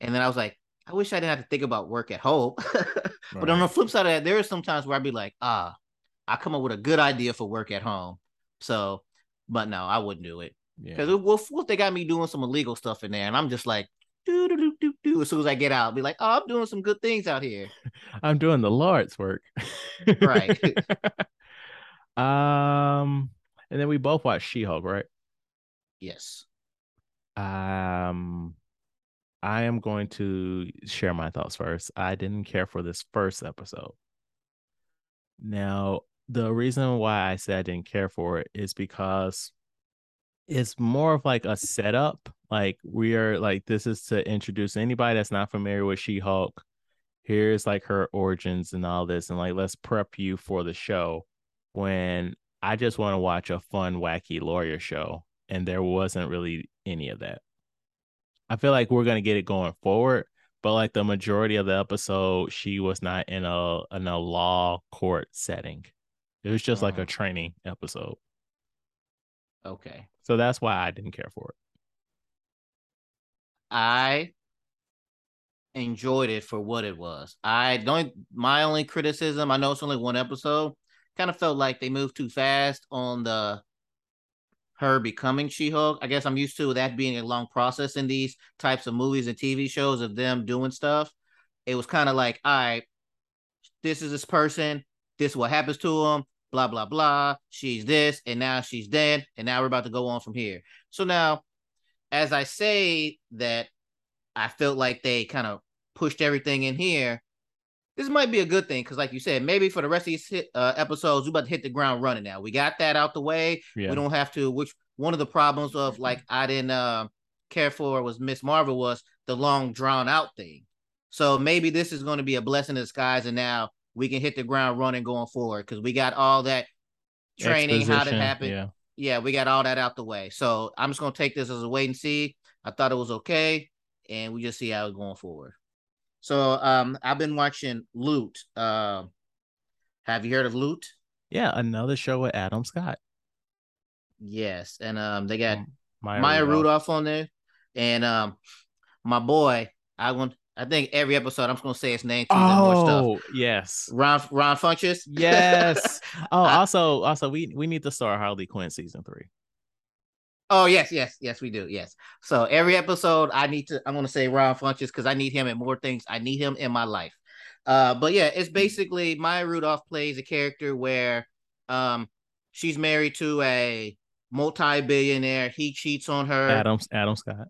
And then I was like, I wish I didn't have to think about work at home. but right. on the flip side of that, there are some times where I'd be like, ah, I come up with a good idea for work at home. So, but no, I wouldn't do it. Because yeah. what, what they got me doing some illegal stuff in there, and I'm just like, do do do do do. As soon as I get out, I'll be like, oh, I'm doing some good things out here. I'm doing the Lord's work. right. um, and then we both watched She-Hulk, right? Yes. Um, I am going to share my thoughts first. I didn't care for this first episode. Now, the reason why I said I didn't care for it is because it's more of like a setup. Like we are like this is to introduce anybody that's not familiar with She-Hulk. Here's like her origins and all this, and like let's prep you for the show. When I just want to watch a fun, wacky lawyer show. And there wasn't really any of that. I feel like we're gonna get it going forward, but like the majority of the episode, she was not in a in a law court setting. It was just like a mm. training episode. Okay. So that's why I didn't care for it. I enjoyed it for what it was. I don't my only criticism, I know it's only one episode, kind of felt like they moved too fast on the her becoming She-Hulk. I guess I'm used to that being a long process in these types of movies and TV shows of them doing stuff. It was kind of like, all right, this is this person, this is what happens to them, blah blah blah. She's this, and now she's dead, and now we're about to go on from here. So now, as I say that, I felt like they kind of pushed everything in here this might be a good thing because, like you said, maybe for the rest of these hit, uh, episodes, we're about to hit the ground running. Now we got that out the way. Yeah. We don't have to. Which one of the problems of like I didn't uh, care for was Miss Marvel was the long drawn out thing. So maybe this is going to be a blessing in disguise, and now we can hit the ground running going forward because we got all that training, how to happen. Yeah. yeah, we got all that out the way. So I'm just gonna take this as a wait and see. I thought it was okay, and we just see how it's going forward. So um, I've been watching Loot. Uh, have you heard of Loot? Yeah, another show with Adam Scott. Yes, and um, they got Maya, Maya Rudolph. Rudolph on there, and um, my boy. I want. I think every episode I'm just gonna say his name. Oh yes, Ron Ron Funches. Yes. oh, I, also also we we need to start Harley Quinn season three. Oh yes, yes, yes, we do. Yes. So every episode, I need to. I'm going to say Ron Funches because I need him in more things. I need him in my life. Uh, but yeah, it's basically Maya Rudolph plays a character where, um, she's married to a multi-billionaire. He cheats on her. Adam Adam Scott.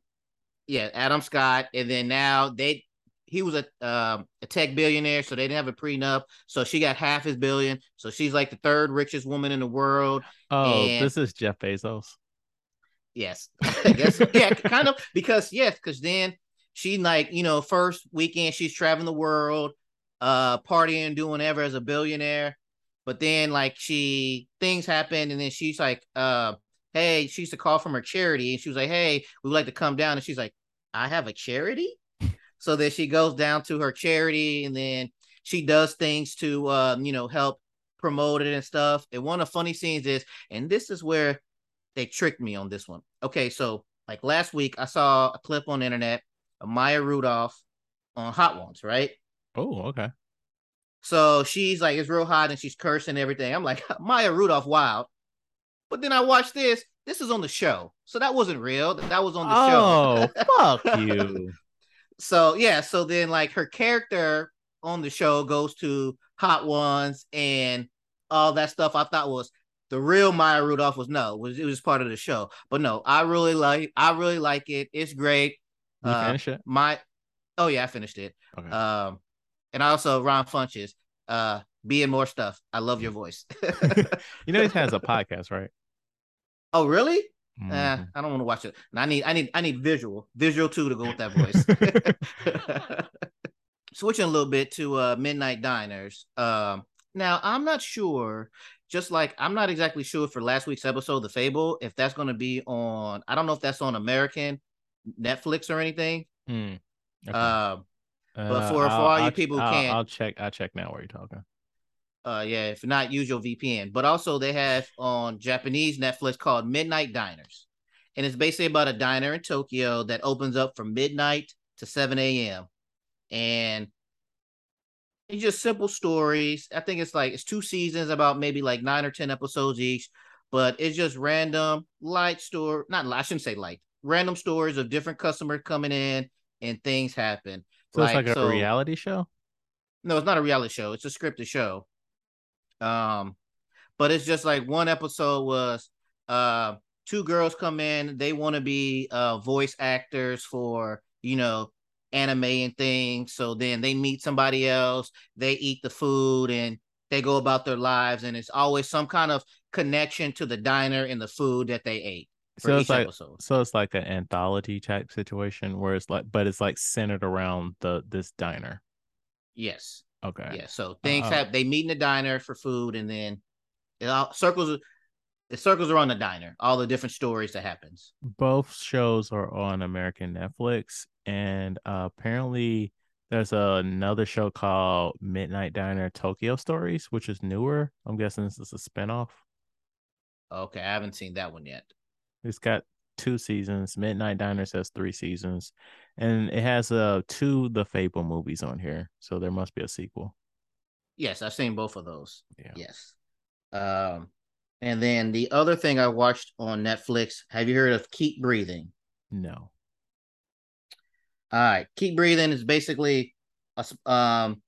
Yeah, Adam Scott, and then now they he was a um, a tech billionaire, so they didn't have a prenup. So she got half his billion. So she's like the third richest woman in the world. Oh, And- this is Jeff Bezos. Yes, I guess yeah, kind of because yes, because then she like you know first weekend she's traveling the world, uh, partying, doing whatever as a billionaire, but then like she things happen and then she's like, uh, hey, she used to call from her charity and she was like, hey, we would like to come down and she's like, I have a charity, so that she goes down to her charity and then she does things to um, you know help promote it and stuff. And one of the funny scenes is, and this is where they tricked me on this one. Okay, so like last week, I saw a clip on the internet of Maya Rudolph on Hot Ones, right? Oh, okay. So she's like, it's real hot and she's cursing everything. I'm like, Maya Rudolph, wild. But then I watched this. This is on the show. So that wasn't real. That was on the show. Oh, fuck you. So yeah, so then like her character on the show goes to Hot Ones and all that stuff. I thought was the real Maya Rudolph was no, was it was part of the show. But no, I really like I really like it. It's great. You Uh, finish it? My oh yeah, I finished it. Okay. Um and also Ron Funches, uh being more stuff. I love your voice. you know he has a podcast, right? oh really? Eh, Mhm. I don't want to watch it. And I need I need I need visual. Visual too to go with that voice. switching a little bit to uh midnight diners um now i'm not sure just like i'm not exactly sure for last week's episode the fable if that's going to be on i don't know if that's on american netflix or anything Hmm. Okay. Uh, for- for I'll- all you I'll- people who I'll, can't- I'll check. I'll check now. Where you're talking? Uh yeah if not use your vpn but also they have on japanese netflix called midnight diners and it's basically about a diner in tokyo that opens up from midnight to 7 a.m and it's just simple stories i think it's like it's two seasons about maybe like nine or ten episodes each but it's just random light story not i shouldn't say light random stories of different customers coming in and things happen So it's Like, like a so- reality show. no, it's not a reality show. It's a scripted show. Um, but it's just like one episode was uh two girls come in, they want to be uh voice actors for, you know, anime and things. So then they meet somebody else, they eat the food and they go about their lives, and it's always some kind of connection to the diner and the food that they ate So it's like episode. so it's like an anthology type situation where it's like, but it's like centered around the this diner. Yes. Okay. Yeah. So things Uh, have they meet in the diner for food, and then it all circles. It circles around the diner, all the different stories that happens. Both shows are on American Netflix, and uh, apparently there's another show called Midnight Diner Tokyo Stories, which is newer. I'm guessing this is a spinoff. Okay, I haven't seen that one yet. It's got two seasons. Midnight Diners has three seasons, and it has uh two The Fable movies on here, so there must be a sequel. Yes, I've seen both of those. Yeah. Yes. Um, and then the other thing I watched on Netflix. Have you heard of Keep Breathing? No. All right, Keep Breathing is basically a um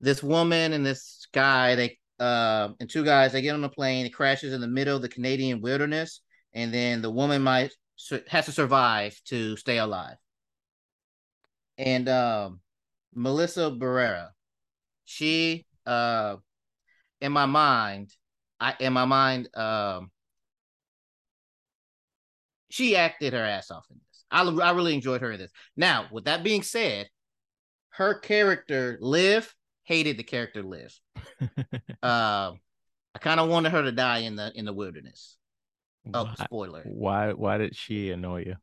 this woman and this guy they uh and two guys they get on a plane it crashes in the middle of the Canadian wilderness and then the woman might has to survive to stay alive. And um Melissa Barrera she uh in my mind I in my mind um she acted her ass off in this. I, I really enjoyed her in this. Now, with that being said, her character Liv hated the character Liv. Um, I kind of wanted her to die in the in the wilderness. Oh, why, spoiler! why? Why did she annoy you?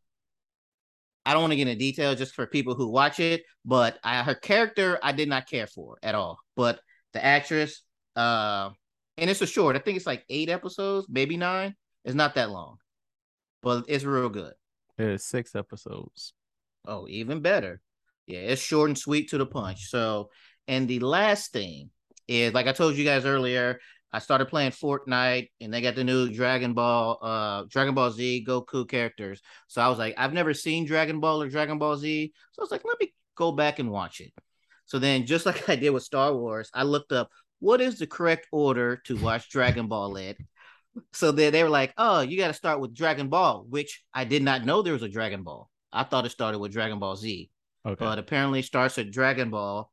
I don't want to get into detail just for people who watch it, but I, her character I did not care for at all. But the actress, uh, and it's a short. I think it's like eight episodes, maybe nine. It's not that long, but it's real good. It's six episodes. Oh, even better. Yeah, it's short and sweet to the punch. So, and the last thing is like I told you guys earlier, I started playing Fortnite and they got the new Dragon Ball, uh, Dragon Ball Z Goku characters. So I was like, I've never seen Dragon Ball or Dragon Ball Z. So I was like, let me go back and watch it. So then, just like I did with Star Wars, I looked up what is the correct order to watch Dragon Ball in. So then they were like, oh, you got to start with Dragon Ball, which I did not know there was a Dragon Ball. I thought it started with Dragon Ball Z. Okay. but apparently starts at Dragon Ball.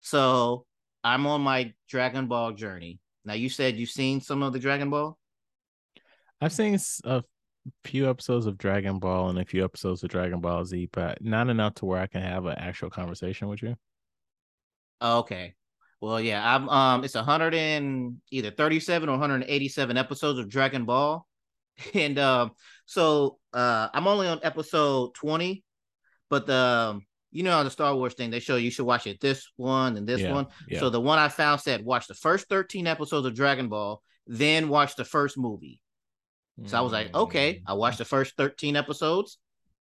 So I'm on my Dragon Ball journey. Now you said you've seen some of the Dragon Ball. I've seen a few episodes of Dragon Ball and a few episodes of Dragon Ball Z, but not enough to where I can have an actual conversation with you. Okay. Well, yeah, I'm um it's 100 and either 37 or 187 episodes of Dragon Ball. And um so uh I'm only on episode 20, but the um, you know the Star Wars thing they show you should watch it this one and this Yeah, one. yeah. So the one I found said watch the first 13 episodes of Dragon Ball, then watch the first movie. So I was like, okay, Mm, I watched the first 13 episodes,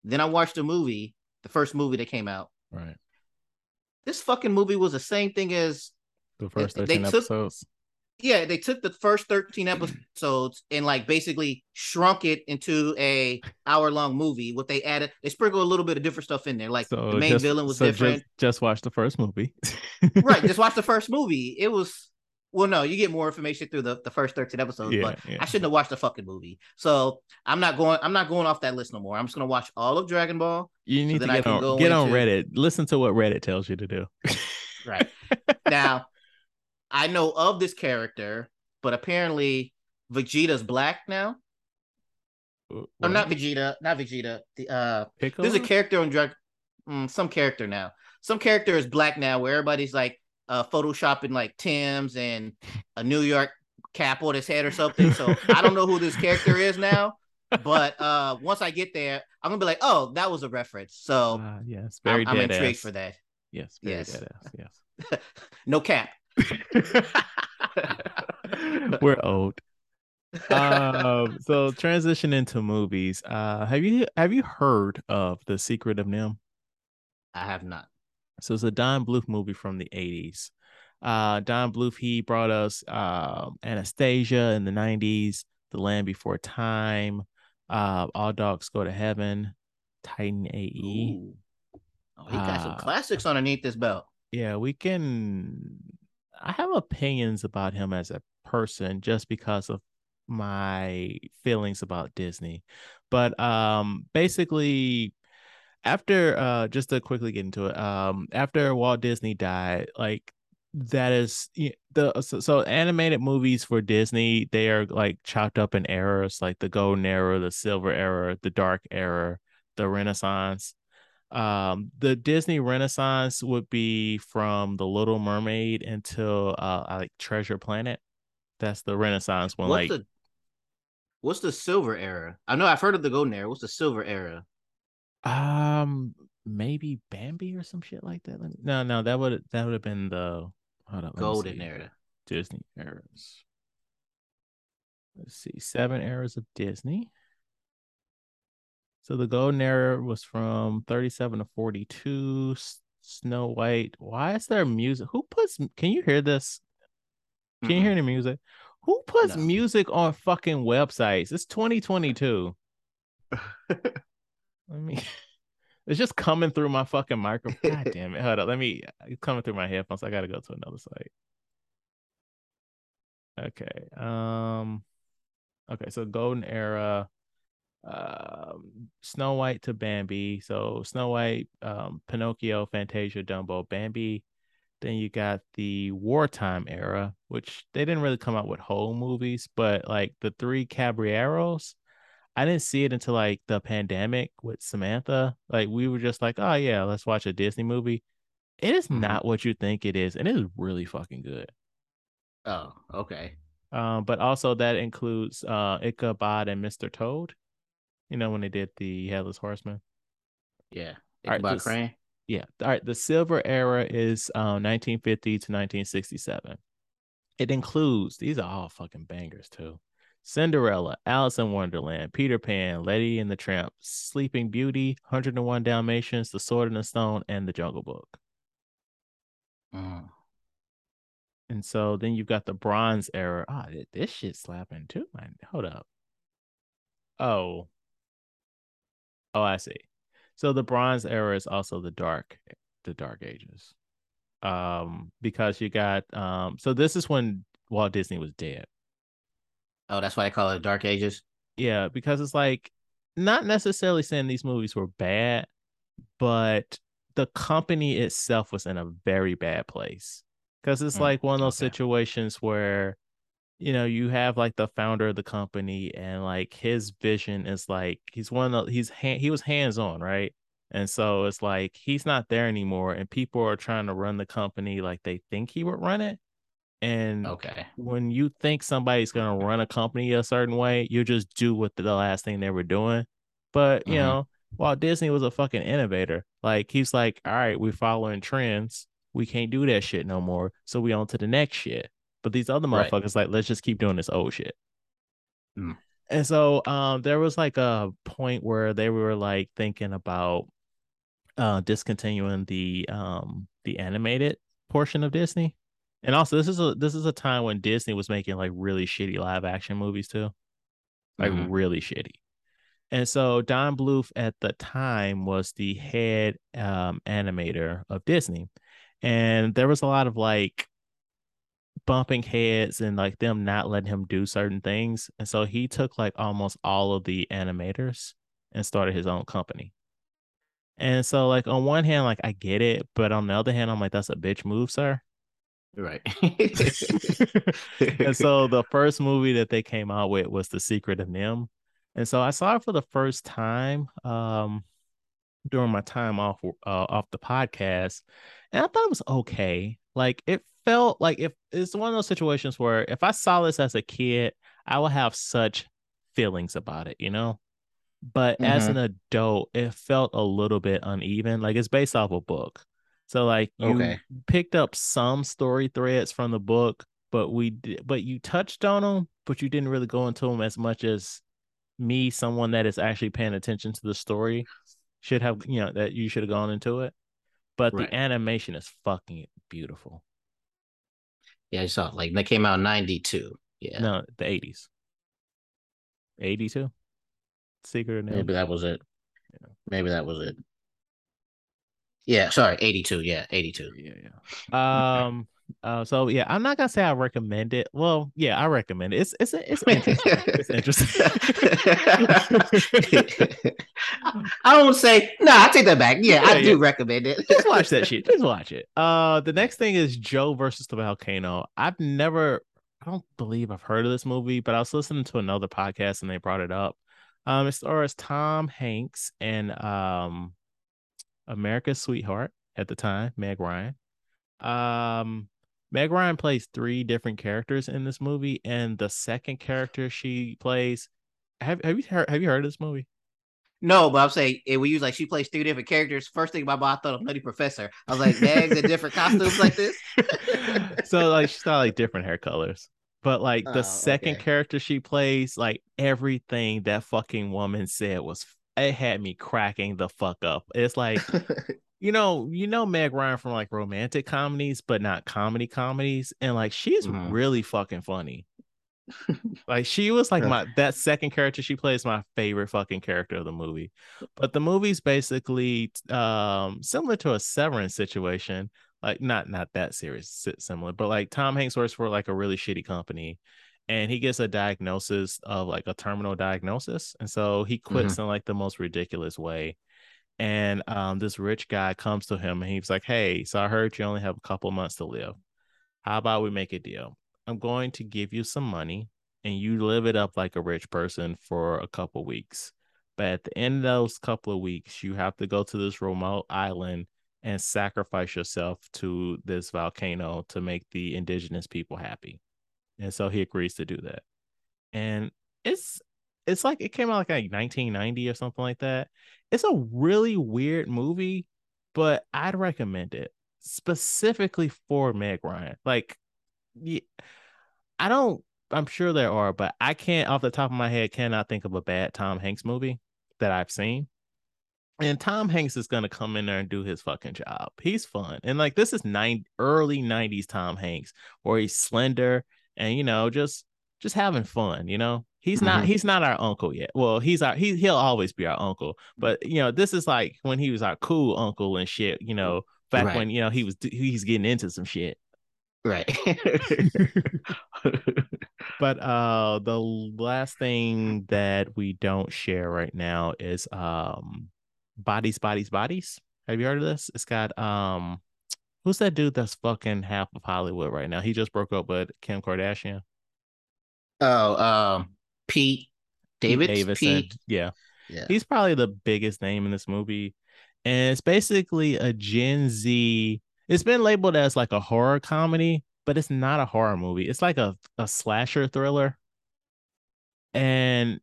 then I watched the movie, the first movie that came out. right. This fucking movie was the same thing as The first they 13 took- episodes. Yeah, they took the first 13 episodes and like basically shrunk it into a hour long movie. What they added, they sprinkled a little bit of different stuff in there. Like So the main just, villain was so different. Just, just watch the first movie. right. Just watch the first movie. It was well, no, you get more information through the, the first 13 episodes, yeah, but yeah. I shouldn't have watched the fucking movie. So I'm not going I'm not going off that list no more. I'm just gonna watch all of Dragon Ball. You need to then I get can on go get on Reddit. Listen to what Reddit tells you to do. Right. now, I know of this character, but apparently Vegeta's black now. Or not Vegeta, not Vegeta. The uh Piccolo? there's a character on drug mm, some character now. Some character is black now where everybody's like uh photoshopping like Tim's and a New York cap on his head or something. So I don't know who this character is now. But uh once I get there, I'm gonna be like, oh, that was a reference. So Ah, yes, I'm, very I'm intrigued ass. for that. Yes, very Yes. Yes. No cap. We're old. um, so transition into movies. Uh, have you have you heard of The Secret of NIMH? I have not. So it's a Don Bluth movie from the 80s. Uh, Don Bluth, he brought us um Anastasia in the 90s, The Land Before Time, uh, All Dogs Go to Heaven, Titan AE. Ooh. Oh, he got some Uh, classics underneath this belt. Yeah, we can. I have opinions about him as a person just because of my feelings about Disney. But um basically after uh just to quickly get into it, um after Walt Disney died, like that is the so, so animated movies for Disney, they are like chopped up in eras, like the golden era, the silver era, the dark era, the renaissance um the disney renaissance would be from the little mermaid until uh like treasure planet that's the renaissance one What's like the What's the silver era? I know I've heard of the golden era. What's the silver era? um maybe bambi or some shit like that me- no no that would that would have been the hold on, Golden era. disney eras let's see seven eras of disney so the golden era was from 37 to 42. snow white why is there music who puts can you hear this Can you hear any music? Who puts No. music on fucking websites? It's 2022. Let me. It's just coming through my fucking microphone. God damn it! Hold up. Let me. It's coming through my headphones. I gotta go to another site. Okay. Um. Okay. So golden era. Um. Snow White to Bambi. So Snow White, um, Pinocchio, Fantasia, Dumbo, Bambi. Then you got the wartime era, which they didn't really come out with whole movies, but like the three Caballeros, I didn't see it until like the pandemic with Samantha. Like we were just like, oh yeah, let's watch a Disney movie. It is Mhm. not what you think it is, and it is really fucking good. Oh, okay. Um, but also that includes uh Ichabod and Mr. Toad. You know when they did the Headless Horseman. Yeah. All right, Ichabod this- Crane. Yeah. All right. The silver era is um 1950 to 1967. It includes these are all fucking bangers too. Cinderella, Alice in Wonderland, Peter Pan, Lady and the Tramp, Sleeping Beauty, 101 Dalmatians, The Sword and the Stone, and The Jungle Book. Mm. And so then you've got the Bronze era. Ah, th- this shit slapping too, man. Hold up. Oh. Oh, I see. So the Bronze era is also the dark, the Dark Ages. Um, because you got um, so this is when Walt Disney was dead. Oh, that's why they call it Dark Ages. Yeah, because it's like not necessarily saying these movies were bad, but the company itself was in a very bad place because it's Mm, like one of those okay. situations where you know you have like the founder of the company and like his vision is like he's one of the, he's he was hands on right and so it's like he's not there anymore and people are trying to run the company like they think he would run it and Okay. when you think somebody's going to run a company a certain way, you just do what the last thing they were doing. But, you Mhm. know, Walt Disney was a fucking innovator. Like, he's like, all right, we're following trends. We can't do that shit no more. So we on to the next shit. But these other Right. motherfuckers, like, let's just keep doing this old shit. Mm. And so um there was like a point where they were like thinking about uh discontinuing the um the animated portion of Disney. And also this is a this is a time when Disney was making like really shitty live action movies too. Like Mhm. really shitty. And so Don Bluth at the time was the head um animator of Disney. And there was a lot of like bumping heads and like them not letting him do certain things. And so he took like almost all of the animators and started his own company. And so like on one hand, like I get it, but on the other hand, I'm like, that's a bitch move, sir. Right. and so the first movie that they came out with was The Secret of NIMH. And so I saw it for the first time um during my time off uh, off the podcast, and I thought it was okay. Like it felt like if it's one of those situations where if I saw this as a kid, I would have such feelings about it, you know. But as mm-hmm. an adult, it felt a little bit uneven. Like it's based off a book, so like you Okay. picked up some story threads from the book, but we did, but you touched on them, but you didn't really go into them as much as me, someone that is actually paying attention to the story, should have. You know that you should have gone into it. But Right. the animation is fucking beautiful. Yeah, I saw it. Like that came out in '92. Yeah. No, the eighties, eighty two. Secret of Maybe that was it. Yeah. Maybe that was it. Yeah, sorry, 82. Yeah, 82. Yeah, yeah. Um. Uh. So yeah, I'm not gonna say I recommend it. Well, yeah, I recommend it. It's it's it's interesting. it's interesting. I don't say no. I take that back. Yeah, I Yeah, do recommend it. Just watch that shit. Just watch it. Uh. The next thing is Joe versus the volcano. I've never. I don't believe I've heard of this movie, but I was listening to another podcast and they brought it up. Um. It stars Tom Hanks and um, America's Sweetheart at the time, Meg Ryan. Um, Meg Ryan plays three different characters in this movie, and the second character she plays. Have Have you heard Have you heard of this movie? No, but I'm saying eh, we use like she plays three different characters. First thing in my mind, thought of Nutty Professor. I was like, Meg's in different costumes like this. so like she's got like different hair colors, but like the Oh, second okay. character she plays, like everything that fucking woman said was it had me cracking the fuck up. It's like you know, you know Meg Ryan from like romantic comedies, but not comedy comedies, and like she's Mhm. really fucking funny. like she was like my that second character she plays my favorite fucking character of the movie. But the movie's basically um similar to a Severance situation, like not not that serious si- similar, but like Tom Hanks works for like a really shitty company and he gets a diagnosis of like a terminal diagnosis and so he quits in like the most ridiculous way and um this rich guy comes to him and he's like hey so i heard you only have a couple months to live. How about we make a deal? I'm going to give you some money and you live it up like a rich person for a couple weeks. But at the end of those couple of weeks you have to go to this remote island and sacrifice yourself to this volcano to make the indigenous people happy. And so he agrees to do that. And it's it's like it came out like, like 1990 or something like that it's a really weird movie but i'd recommend it specifically for meg ryan like yeah, i don't i'm sure there are but i can't off the top of my head cannot think of a bad tom hanks movie that i've seen and Tom Hanks is gonna come in there and do his fucking job. He's fun, and like this is nine early '90s Tom Hanks, where he's slender and you know just just having fun. You know, he's not Mhm. he's not our uncle yet. Well, he's our he he'll always be our uncle, but you know this is like when he was our cool uncle and shit. You know, back Right. when you know he was he's getting into some shit. right. But uh, the last thing that we don't share right now is um, bodies, bodies, bodies. Have you heard of this? It's got um, who's that dude that's fucking half of Hollywood right now? He just broke up with Kim Kardashian. Oh, um, Pete David Davidson. Pete. Yeah. Yeah. He's probably the biggest name in this movie. And it's basically a Gen Z. It's been labeled as like a horror comedy, but it's not a horror movie. It's like a, a slasher thriller. And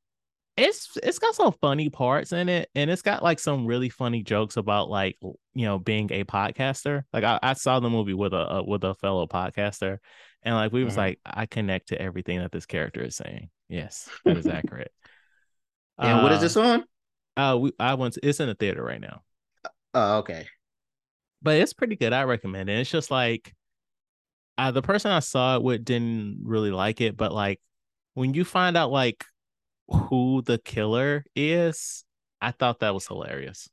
it's it's got some funny parts in it, and it's got like some really funny jokes about like you know being a podcaster. Like I, I saw the movie with a, a with a fellow podcaster, and like we was Mhm. like I connect to everything that this character is saying. Yes, that is accurate. and what is Uh, this on? Uh, we I went. To, it's in the theater right now, Oh, okay. but it's pretty good. I recommend it. It's just like, uh, the person I saw it with didn't really like it, but like when you find out like who the killer is, I thought that was hilarious.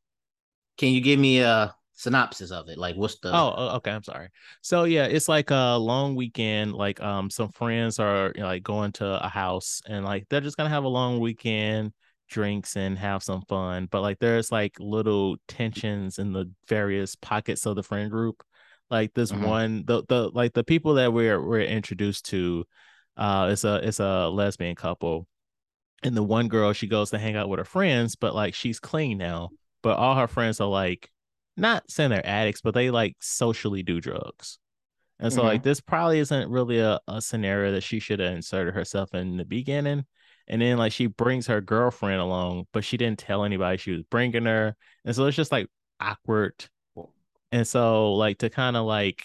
Can you give me a synopsis of it? Like, what's the? Oh, okay. I'm sorry. So yeah, it's like a long weekend. Like um, some friends are you know, like going to a house and like they're just gonna have a long weekend, drinks and have some fun. But like there's like little tensions in the various pockets of the friend group. Like this Mhm. one, the the like the people that we're we're introduced to, uh, it's a it's a lesbian couple, and the one girl she goes to hang out with her friends, but like she's clean now, but all her friends are like not saying they're addicts, but they like socially do drugs. And so like mm-hmm. this probably isn't really a, a scenario that she should have inserted herself in the beginning. And then like she brings her girlfriend along, but she didn't tell anybody she was bringing her. And so it's just like awkward. And so like to kind of like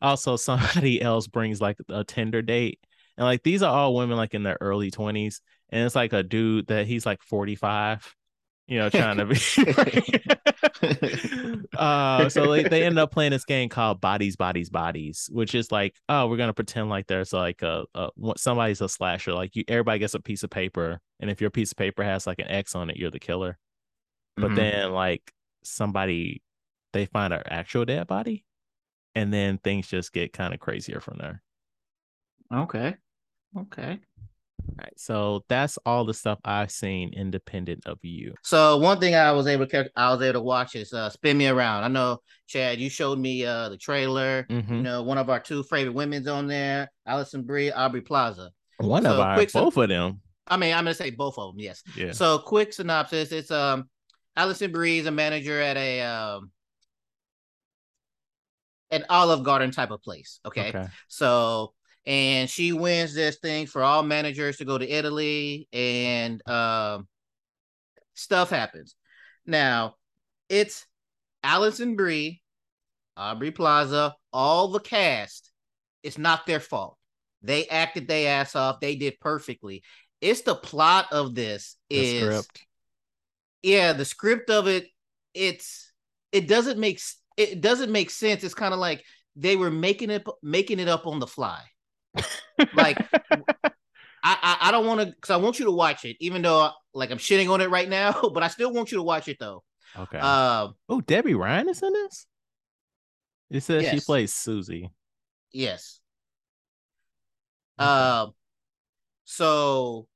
also somebody else brings like a Tinder date. And like these are all women like in their early 20s. And it's like a dude that he's like 45, you know, trying to be uh so they, they end up playing this game called Bodies, Bodies, Bodies, which is like, oh, we're gonna pretend like there's like a, a somebody's a slasher. Like you everybody gets a piece of paper, and if your piece of paper has like an X on it, you're the killer. But Mhm. then like somebody they find an actual dead body, and then things just get kind of crazier from there. okay, okay. All right. So that's all the stuff I've seen independent of you. So one thing I was able to I was able to watch is uh spin me around. I know Chad, you showed me uh the trailer. You Mhm. know, one of our two favorite women's on there, Alison Brie, Aubrey Plaza. One of our both of them. I mean, I'm gonna say both of them. Yes. Yeah. So quick synopsis: It's um, Alison Brie is a manager at a um, an Olive Garden type of place. Okay. Okay. So and she wins this thing for all managers to go to Italy, and um, stuff happens. Now it's Alison Brie, Aubrey Plaza, all the cast. It's not their fault. They acted their ass off. They did perfectly. It's the plot of this The is script. yeah, the script of it, it's it doesn't make it doesn't make sense. It's kind of like they were making it making it up on the fly. Like I I, I don't want to because I want you to watch it, even though like I'm shitting on it right now, but I still want you to watch it though. okay. Um, oh, Debby Ryan is in this. It says she plays Susie. yes. Okay. Um, so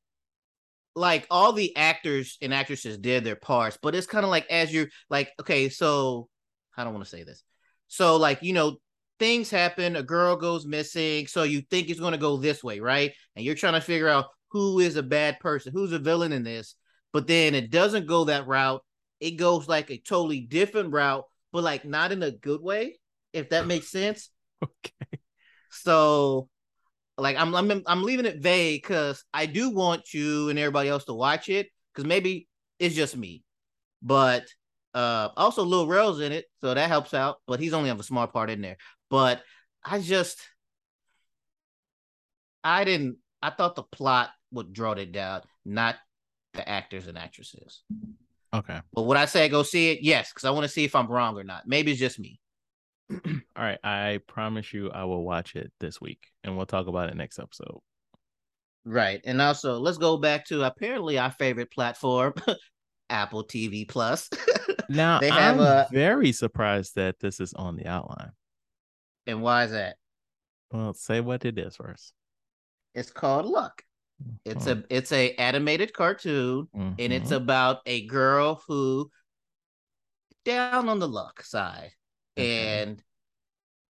like all the actors and actresses did their parts, but it's kind of like as you're like, okay, so I don't want to say this. So like, you know, things happen, a girl goes missing, so you think it's gonna go this way, right? And you're trying to figure out who is a bad person, who's a villain in this, but then it doesn't go that route. It goes like a totally different route, but like not in a good way, if that makes sense. Okay. So, like, I'm I'm I'm leaving it vague because I do want you and everybody else to watch it because maybe it's just me, but uh, also Lil Rel's in it, so that helps out. But he's only have a small part in there. But I just, I didn't. I thought the plot would draw it down, not the actors and actresses. Okay. But would I say go see it? Yes, because I want to see if I'm wrong or not. Maybe it's just me. All right. I promise you I will watch it this week and we'll talk about it next episode. Right. And also, let's go back to apparently our favorite platform, Apple TV Plus. Now They have I'm a- very surprised that this is on the outline. And why is that? Well, say what it is first. It's called Luck. It's a it's a animated cartoon, and it's Mhm. about a girl who down on the luck side, Okay. and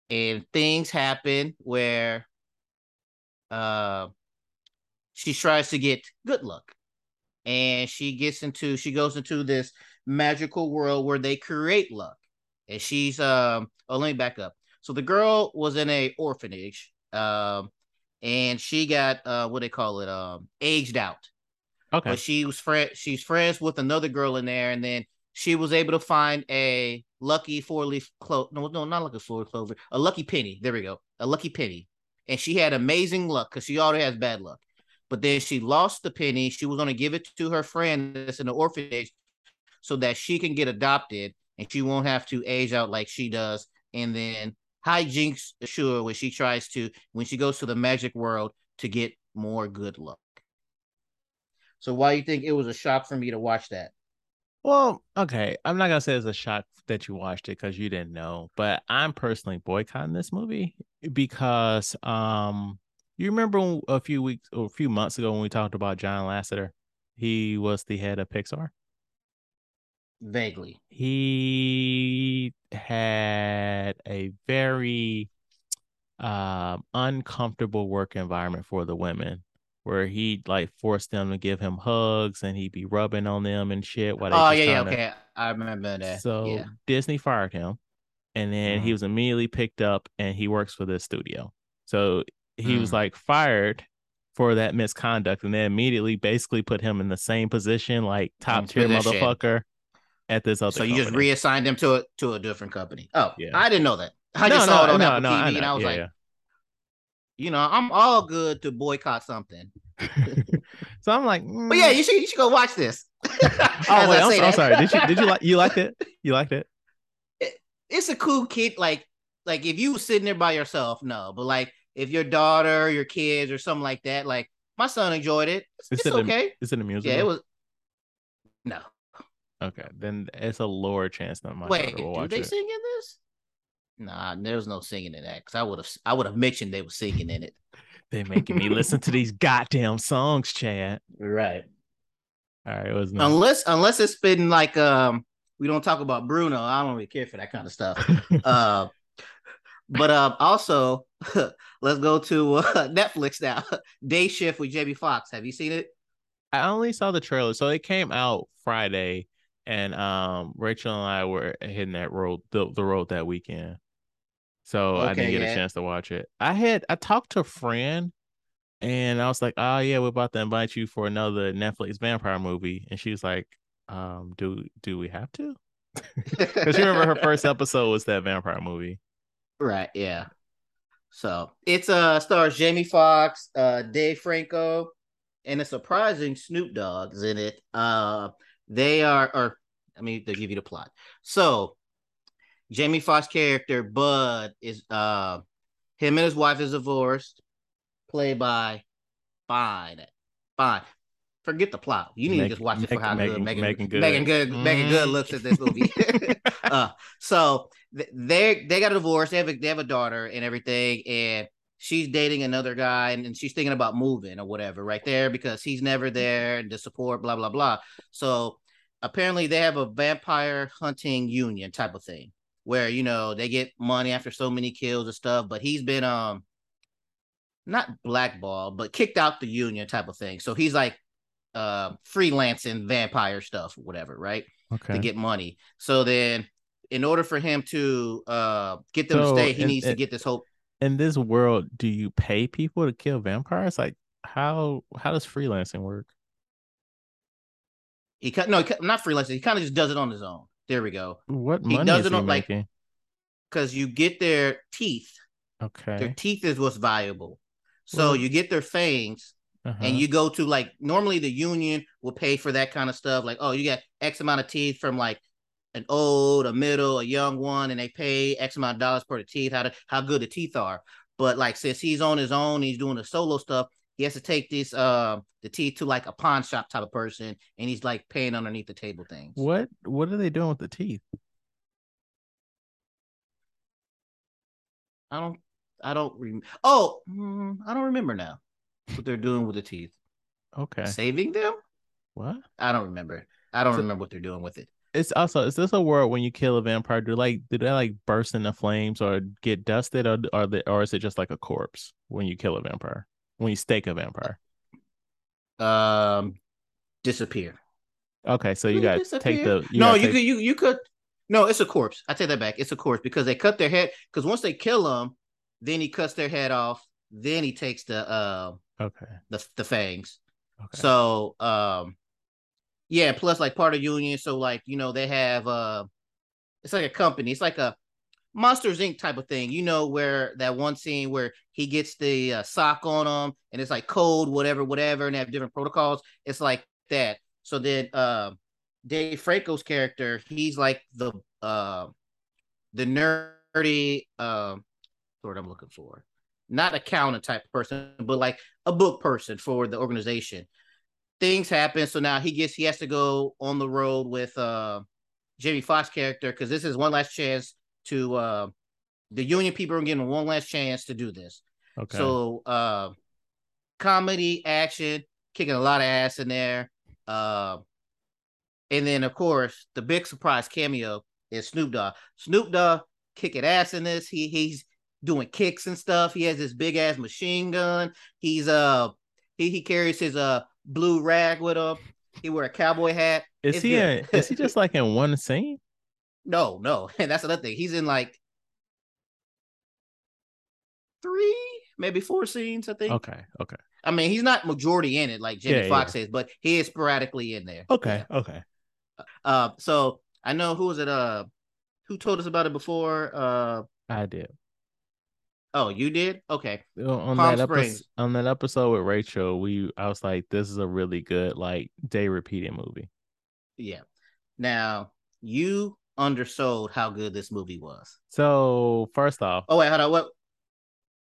and things happen where uh she tries to get good luck, and she gets into she goes into this magical world where they create luck, and she's um oh let me back up. So the girl was in a orphanage, um, and she got uh what they call it um aged out. Okay. but she was friend she's friends with another girl in there and then she was able to find a lucky four leaf clover no no not like a four clover a lucky penny. There we go. A lucky penny. And she had amazing luck because she already has bad luck. But then she lost the penny. She was going to give it to her friend that's in the orphanage so that she can get adopted and she won't have to age out like she does. And then hijinks assure when she tries to when she goes to the magic world to get more good luck so why you think it was a shock for me to watch that? Well, okay. I'm not gonna say it's a shock that you watched it because you didn't know, but I'm personally boycotting this movie because um you remember a few weeks or a few months ago when we talked about John Lasseter? He was the head of Pixar. Vaguely. He had a very um uncomfortable work environment for the women where he like forced them to give him hugs and he'd be rubbing on them and shit while Oh yeah, yeah, to- okay. I remember that. so yeah. Disney fired him, and then he Mhm. was immediately picked up, and he works for this studio. So he was Mm. like fired for that misconduct, and then immediately basically put him in the same position, like top tier motherfucker, at this other. So you just reassigned them to a to a different company. Oh, Yeah. I didn't know that. I No, just saw it on no, Apple no, I TV, and. I was Yeah, like, yeah. you know, I'm all good to boycott something. so I'm like, But yeah, mm. you should you should go watch this. oh wait, I'm, I'm sorry. Did you did you like you liked it? You liked it? it's a cool kid. Like like if you were sitting there by yourself, no. But like if your daughter, your kids, or something like that, like my son enjoyed it. It's, Is it's it a- okay. Is it a musical? Yeah, it was. No, Okay, then it's a lower chance that my wait, daughter will do they it. sing in this? Nah, there was no singing in that because I would have I would have mentioned they were singing in it. They're making me listen to these goddamn songs, Chad. Right. All right, it was not. Unless unless it's been like um we don't talk about Bruno. I don't really care for that kind of stuff. uh, but um also let's go to uh, Netflix now. Day Shift with Jamie Foxx. Have you seen it? I only saw the trailer, so it came out Friday, and um, Rachel and I were hitting that road, the, the road that weekend, so I didn't get yeah. a chance to watch it. I had I talked to a friend, and I was like, "Oh yeah, we're about to invite you for another Netflix vampire movie," and she was like, "Um, do do we have to?" Because you remember her first episode was that vampire movie. Right, yeah. So it's uh stars Jamie Foxx, uh Dave Franco, and a surprising Snoop Dogg is in it. Uh they are or I mean they give you the plot. So Jamie Foxx character Bud is uh him and his wife is divorced, played by fine. Fine. Forget the plot. You need Meg- to just watch it for how good Megan- Megan, Good. Meagan Good Meagan Good Mm. looks at this movie. uh so they they got a divorce. They have a, they have a daughter and everything, and she's dating another guy, and, and she's thinking about moving or whatever right there because he's never there and to support blah blah blah. So apparently they have a vampire hunting union type of thing where you know they get money after so many kills and stuff, but he's been um not blackballed but kicked out the union type of thing. So he's like uh freelancing vampire stuff, whatever, right? Okay. to get money. So then, in order for him to uh get them So, to stay, he and- needs to get this whole. In this world, do you pay people to kill vampires? Like how how does freelancing work? He cut no, he not freelancing. He kind of just does it on his own. There we go. What He money does is it he on, like, making? Because you get their teeth. Okay, their teeth is what's valuable. So you get their fangs, Uh-huh. and you go to like normally the union will pay for that kind of stuff. Like, oh, you got X amount of teeth from like an old, a middle, a young one, and they pay X amount of dollars per the teeth, how to, how good the teeth are. But like since he's on his own, he's doing the solo stuff. He has to take this uh the teeth to like a pawn shop type of person, and he's like paying underneath the table things. what what are they doing with the teeth? I don't, I don't. Rem- oh, mm, I don't remember now what they're doing with the teeth. Okay. Saving them? What? I don't remember. I don't So- remember what they're doing with it. It's also is this a world when you kill a vampire? Do like do they like burst into flames or get dusted, or or the, or is it just like a corpse when you kill a vampire? When you stake a vampire? Um, disappear. Okay, so you got to take the you no. You take... could you you could no. It's a corpse. I take that back. It's a corpse because they cut their head. Because once they kill them, then he cuts their head off. Then he takes the uh okay the the fangs. Okay. So um yeah, plus like part of union. So like you know they have uh, it's like a company. It's like a Monsters Inc. type of thing. You know where that one scene where he gets the uh, sock on him and it's like code whatever whatever and they have different protocols. It's like that. So then uh, Dave Franco's character, he's like the uh, the nerdy uh, what I'm looking for. Not a accountant type person, but like a book person for the organization things happen. So now he gets he has to go on the road with uh Jamie Foxx character because this is one last chance to uh the union people are getting one last chance to do this. Okay. So uh comedy, action, kicking a lot of ass in there. Uh and then of course the big surprise cameo is Snoop Dogg. Snoop Dogg kicking ass in this. He he's doing kicks and stuff. He has this big ass machine gun. He's uh he he carries his uh blue rag with him. He wear a cowboy hat. Is it's he? In, is he just like in one scene? No, no, and that's another thing. He's in like three, maybe four scenes. I think. Okay. Okay. I mean, he's not majority in it like Jamie yeah, Foxx yeah. is, but he is sporadically in there. Okay. Yeah. Okay. Uh, so I know who was it? Uh, who told us about it before? Uh, I did. Oh, you did? Okay. On Palm that episode, on that episode with Rachel, we I was like, this is a really good like day repeating movie. Yeah. Now you undersold how good this movie was. So first off, oh wait, hold on. What?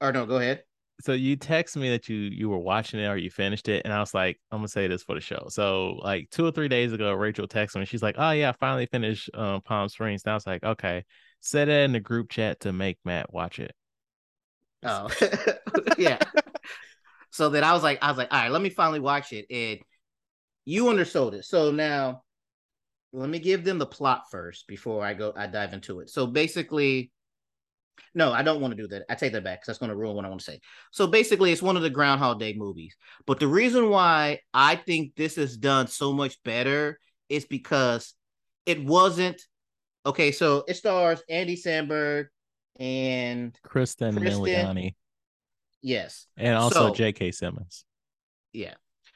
Or no, go ahead. So you text me that you you were watching it or you finished it, and I was like, I'm gonna say this for the show. So like two or three days ago, Rachel texted me. She's like, Oh yeah, I finally finished um, Palm Springs. And I was like, Okay, set it in the group chat to make Matt watch it. Oh, yeah. so then I was like, I was like, all right, let me finally watch it. And you undersold it. So now let me give them the plot first before I go, I dive into it. So basically, no, I don't want to do that. I take that back because that's going to ruin what I want to say. So basically, it's one of the Groundhog Day movies. But the reason why I think this is done so much better is because it wasn't okay. So it stars Andy Samberg, and Cristin, Cristin Milioti. Yes. And also so, J.K. Simmons. Yeah.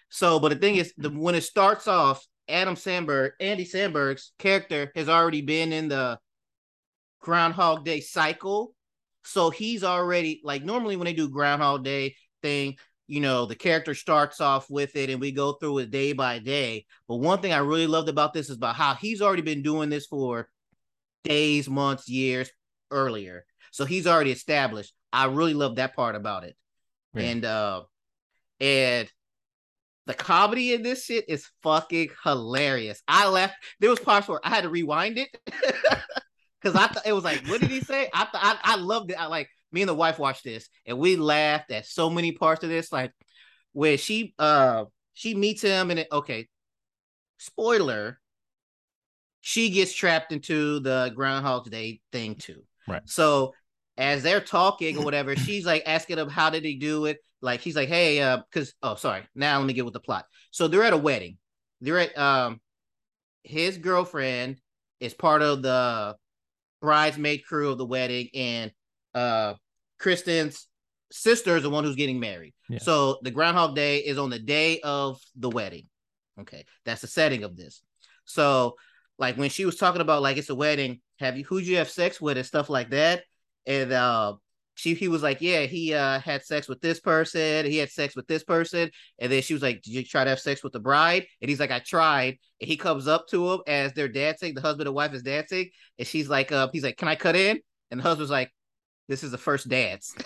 So, but the thing is, the, when it starts off, Adam Sandberg, Andy Sandberg's character has already been in the Groundhog Day cycle. So he's already like normally when they do Groundhog Day thing, you know, the character starts off with it and we go through it day by day. But one thing I really loved about this is about how he's already been doing this for days, months, years earlier. So he's already established. I really love that part about it. Yeah. And uh and the comedy in this shit is fucking hilarious. I left. There was parts where I had to rewind it because I thought it was like, what did he say? I th- I I loved it. I like me and the wife watched this and we laughed at so many parts of this. Like where she uh she meets him and it okay. Spoiler. She gets trapped into the Groundhog Day thing too. Right. So as they're talking or whatever, she's like asking him how did he do it? Like he's like, hey, uh, because oh sorry, now let me get with the plot. So they're at a wedding. They're at um his girlfriend is part of the bridesmaid crew of the wedding, and uh Cristin's sister is the one who's getting married. Yeah. So the Groundhog Day is on the day of the wedding. Okay, that's the setting of this. So, like when she was talking about like it's a wedding, have you who'd you have sex with and stuff like that? And uh, she he was like, yeah, he uh, had sex with this person, he had sex with this person, and then she was like, did you try to have sex with the bride? And he's like, I tried. And he comes up to him as they're dancing, the husband and wife is dancing, and she's like, uh, he's like, can I cut in? And the husband's like, this is the first dance.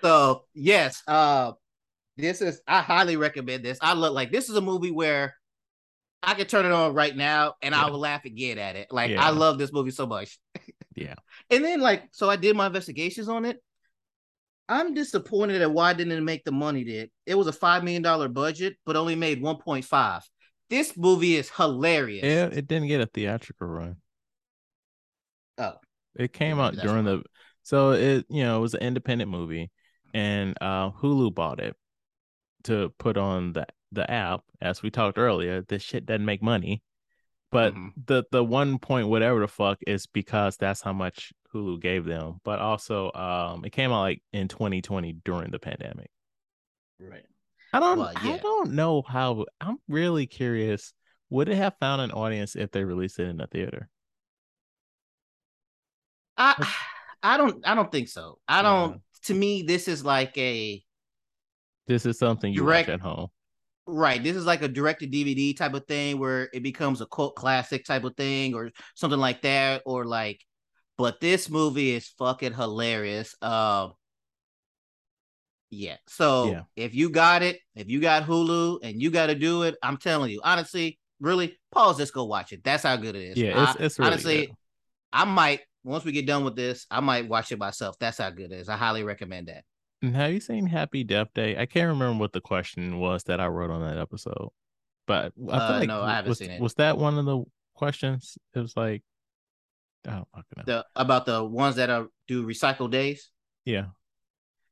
so yes, uh, this is I highly recommend this. I look like this is a movie where I could turn it on right now and yeah. I will laugh again at it. Like yeah. I love this movie so much. yeah. And then like so I did my investigations on it. I'm disappointed at why didn't it make the money did. It was a five million dollar budget, but only made 1.5. This movie is hilarious. It, it didn't get a theatrical run. Oh. It came out that's during the so it you know it was an independent movie and uh Hulu bought it to put on the the app as we talked earlier this shit doesn't make money but Mhm. the the one point whatever the fuck is because that's how much Hulu gave them but also um it came out like in 2020 during the pandemic Right. I don't Well, I don't know how I'm really curious would it have found an audience if they released it in the theater I I don't I don't think so. I don't Yeah. to me this is like a this is something you Direct- watch at home right, this is like a direct to DVD type of thing where it becomes a cult classic type of thing or something like that or like but this movie is fucking hilarious. Um yeah. So Yeah. if you got it, if you got Hulu and you got to do it, I'm telling you, honestly, really, pause this, go watch it. That's how good it is. Yeah, it's- I- it's really honestly, good. I might once we get done with this, I might watch it myself. That's how good it is. I highly recommend that. And have you seen Happy Death Day? I can't remember what the question was that I wrote on that episode, but I feel Uh, like no, I haven't was, seen it. was that one of the questions? It was like, I don't fucking know. The about the ones that are do recycle days. yeah,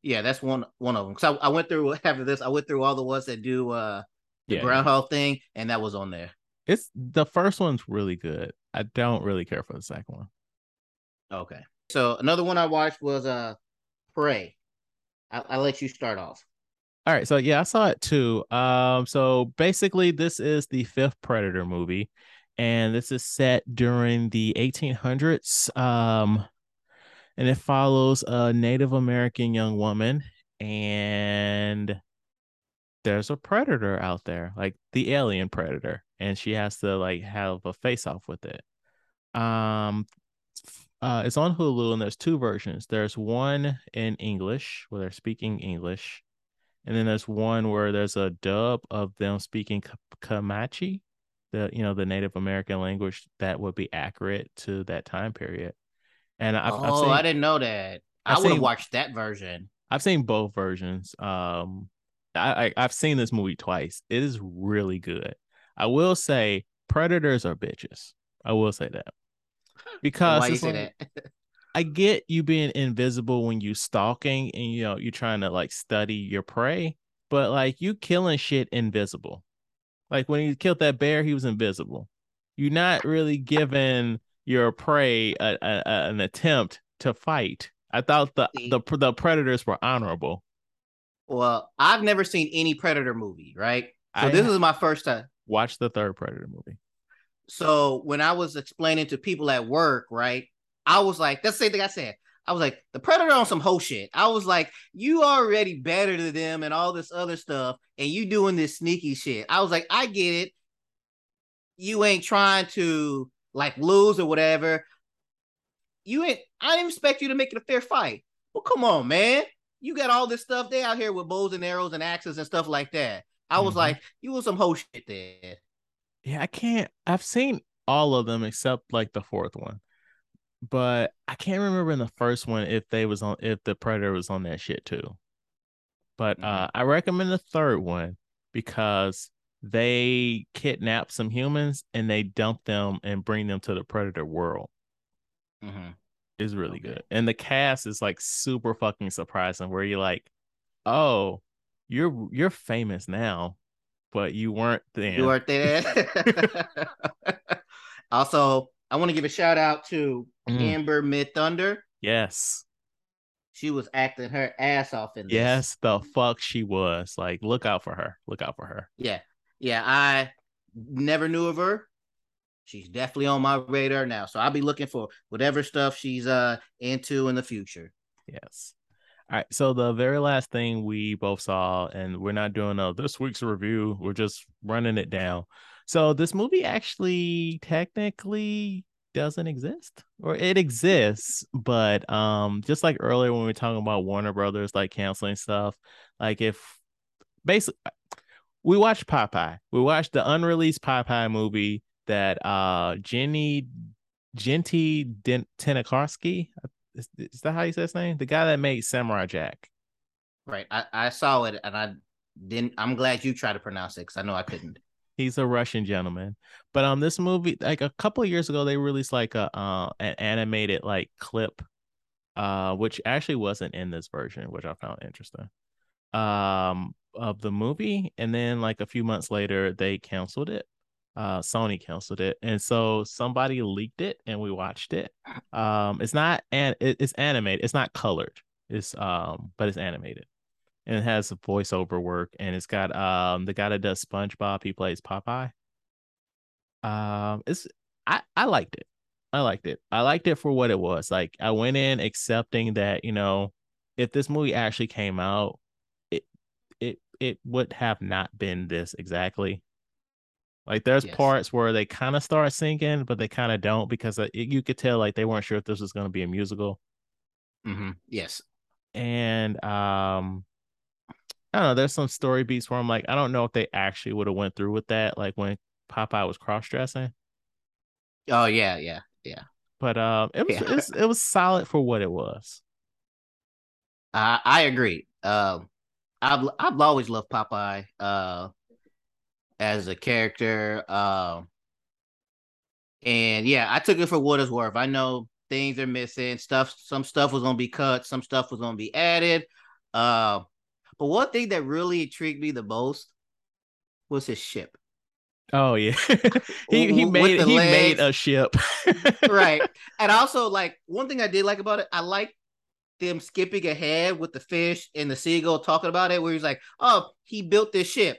Yeah, that's one one of them. Because I, I went through after this, I went through all the ones that do uh the yeah. groundhog thing, and that was on there. It's the first one's really good. I don't really care for the second one. Okay. So another one I watched was uh Prey. I, I'll let you start off. All right, so yeah, I saw it too. Um, so basically, this is the fifth Predator movie, and this is set during the 1800s. Um, and it follows a Native American young woman, and there's a predator out there, like the alien predator, and she has to like have a face off with it. Um, uh, it's on Hulu, and there's two versions. There's one in English where they're speaking English, and then there's one where there's a dub of them speaking Comanche, the you know the Native American language that would be accurate to that time period. And I've, oh, I've seen I didn't know that. I I've would have watched that version. I've seen both versions. Um, I, I I've seen this movie twice. It is really good. I will say predators are bitches. I will say that because Why you it's say like- that? I get you being invisible when you stalking and you know you're trying to like study your prey, but like you killing shit invisible. Like when he killed that bear, he was invisible. You're not really giving your prey a, a, a- an attempt to fight. I thought the, the the predators were honorable. well, I've never seen any Predator movie, right? So I this is my first time. Watch the third Predator movie. So when I was explaining to people at work, right, I was like, that's the same thing I said. I was like, the Predator on some whole shit. I was like, you already better than them and all this other stuff, and you doing this sneaky shit. I was like, I get it. You ain't trying to like lose or whatever. You ain't. I didn't expect you to make it a fair fight. Well, come on, man. You got all this stuff. They out here with bows and arrows and axes and stuff like that. I was Mhm. like, you was some whole shit there. Yeah, I can't. I've seen all of them except like the fourth one, but I can't remember in the first one if they was on if the predator was on that shit too. But uh, Mhm. I recommend the third one because they kidnap some humans and they dump them and bring them to the predator world. Mhm. Is really Okay. good, and the cast is like super fucking surprising. Where you're like, oh, you're you're famous now, but you weren't there. You weren't there. also, I want to give a shout out to Mm. Amber Midthunder. yes. She was acting her ass off in this. Yes, the fuck she was. Like, look out for her. Look out for her. Yeah. Yeah. I never knew of her. She's definitely on my radar now. So I'll be looking for whatever stuff she's uh into in the future. Yes. All right. So the very last thing we both saw, and we're not doing a this week's review. We're just running it down. So this movie actually technically doesn't exist, or it exists, but um, just like earlier when we were talking about Warner Brothers like canceling stuff, like if basically we watched Popeye, we watched the unreleased Popeye movie that uh Jenny Genty Den- is, is that how you say his name? The guy that made Samurai Jack. Right. I, I saw it and I didn't. I'm glad you tried to pronounce it because I know I couldn't. He's a Russian gentleman. But on um, this movie, like a couple of years ago, they released like a uh, an animated like clip, uh, which actually wasn't in this version, which I found interesting. Um, of the movie, and then like a few months later, they canceled it. Uh, Sony canceled it, and so somebody leaked it, and we watched it. Um, it's not and it, it's animated. It's not colored. It's um, but it's animated and it has voiceover work and it's got um the guy that does SpongeBob he plays Popeye. Um it's I I liked it. I liked it. I liked it for what it was. Like I went in accepting that, you know, if this movie actually came out, it it it would have not been this exactly. Like there's yes. parts where they kind of start singing, but they kind of don't because it, you could tell like they weren't sure if this was going to be a musical. Mm-hmm. Yes. And um I don't know. There's some story beats where I'm like, I don't know if they actually would have went through with that, like when Popeye was cross dressing. Oh yeah, yeah, yeah. But um, it was yeah. it, was, it was solid for what it was. I I agree. Um, I've I've always loved Popeye. Uh, as a character. Um, and yeah, I took it for what it's worth. I know things are missing. Stuff, some stuff was gonna be cut. Some stuff was gonna be added. Uh, but one thing that really intrigued me the most was his ship. Oh yeah, he he made he legs. made a ship, right? And also, like one thing I did like about it, I like them skipping ahead with the fish and the seagull talking about it, where he's like, "Oh, he built this ship.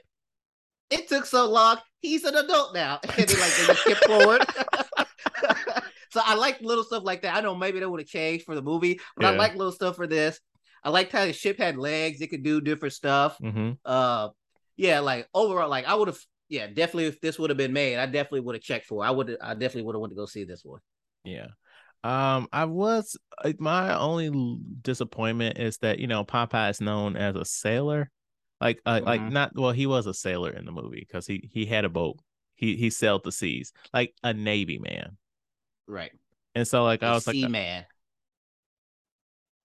It took so long. He's an adult now." And then like they skip forward. so I like little stuff like that. I know maybe that would have changed for the movie, but yeah. I like little stuff for this. I liked how the ship had legs; it could do different stuff. Mm-hmm. Uh, yeah, like overall, like I would have, yeah, definitely if this would have been made, I definitely would have checked for. It. I would, I definitely would have went to go see this one. Yeah. Um, I was my only disappointment is that you know Popeye is known as a sailor, like uh, mm-hmm. like not well he was a sailor in the movie because he he had a boat, he he sailed the seas like a navy man, right? And so like a I was like man,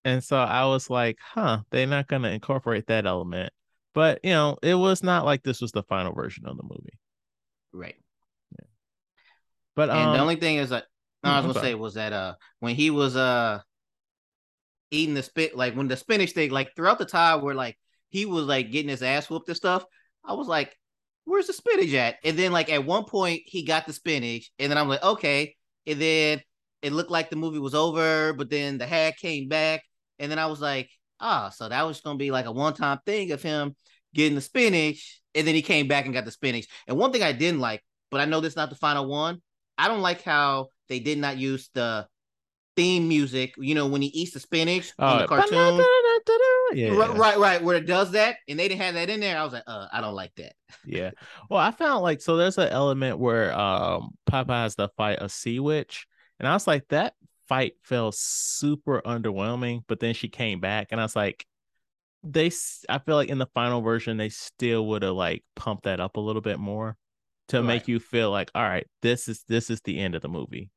and so I was like, huh, they're not going to incorporate that element. But, you know, it was not like this was the final version of the movie. Right. Yeah. But and um, the only thing is that no, I was gonna say was that uh when he was uh eating the spit like when the spinach thing like throughout the time where like he was like getting his ass whooped and stuff, I was like, where's the spinach at? And then like at one point he got the spinach, and then I'm like, okay. And then it looked like the movie was over, but then the hat came back, and then I was like, ah, oh, so that was gonna be like a one-time thing of him getting the spinach, and then he came back and got the spinach. And one thing I didn't like, but I know this is not the final one. I don't like how they did not use the theme music. You know, when he eats the spinach oh, in the cartoon. Yeah, right, right, right, where it does that, and they didn't have that in there. I was like, uh, I don't like that. yeah. Well, I found like so there's an element where um Popeye has to fight a sea witch, and I was like, that fight felt super underwhelming, but then she came back, and I was like, they. I feel like in the final version, they still would have like pumped that up a little bit more to right. make you feel like, all right, this is this is the end of the movie.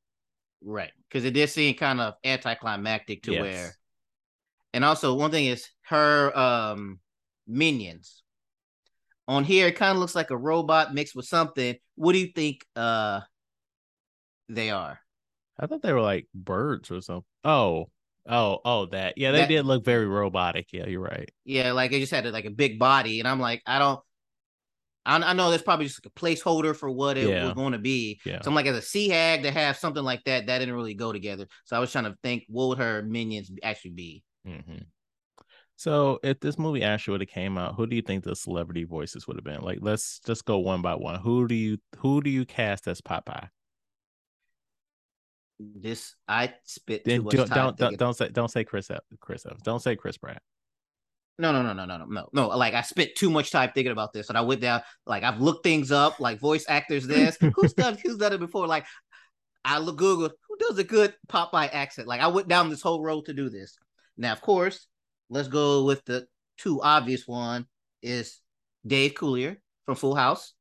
Right, because it did seem kind of anticlimactic to yes. where, and also one thing is her um minions. On here, it kind of looks like a robot mixed with something. What do you think uh they are? I thought they were like birds or something. Oh, oh, oh, that. Yeah, they that, did look very robotic. Yeah, you're right. Yeah, like they just had like a big body, and I'm like, I don't. I, I know that's probably just like a placeholder for what it yeah. was going to be. Yeah. So I'm like, as a sea hag to have something like that, that didn't really go together. So I was trying to think, what would her minions actually be? Mm-hmm. So if this movie actually would have came out, who do you think the celebrity voices would have been? Like, let's just go one by one. Who do you who do you cast as Popeye? this I spit then too much don't, time. Don't, don't say don't say Chris Chris Evans. Don't say Chris Pratt. No, no, no, no, no, no, no, no. Like I spent too much time thinking about this, and I went down. Like I've looked things up, like voice actors. This who's done who's done it before? Like I look Google who does a good Popeye accent. Like I went down this whole road to do this. Now, of course, let's go with the two obvious one is Dave Coulier from Full House.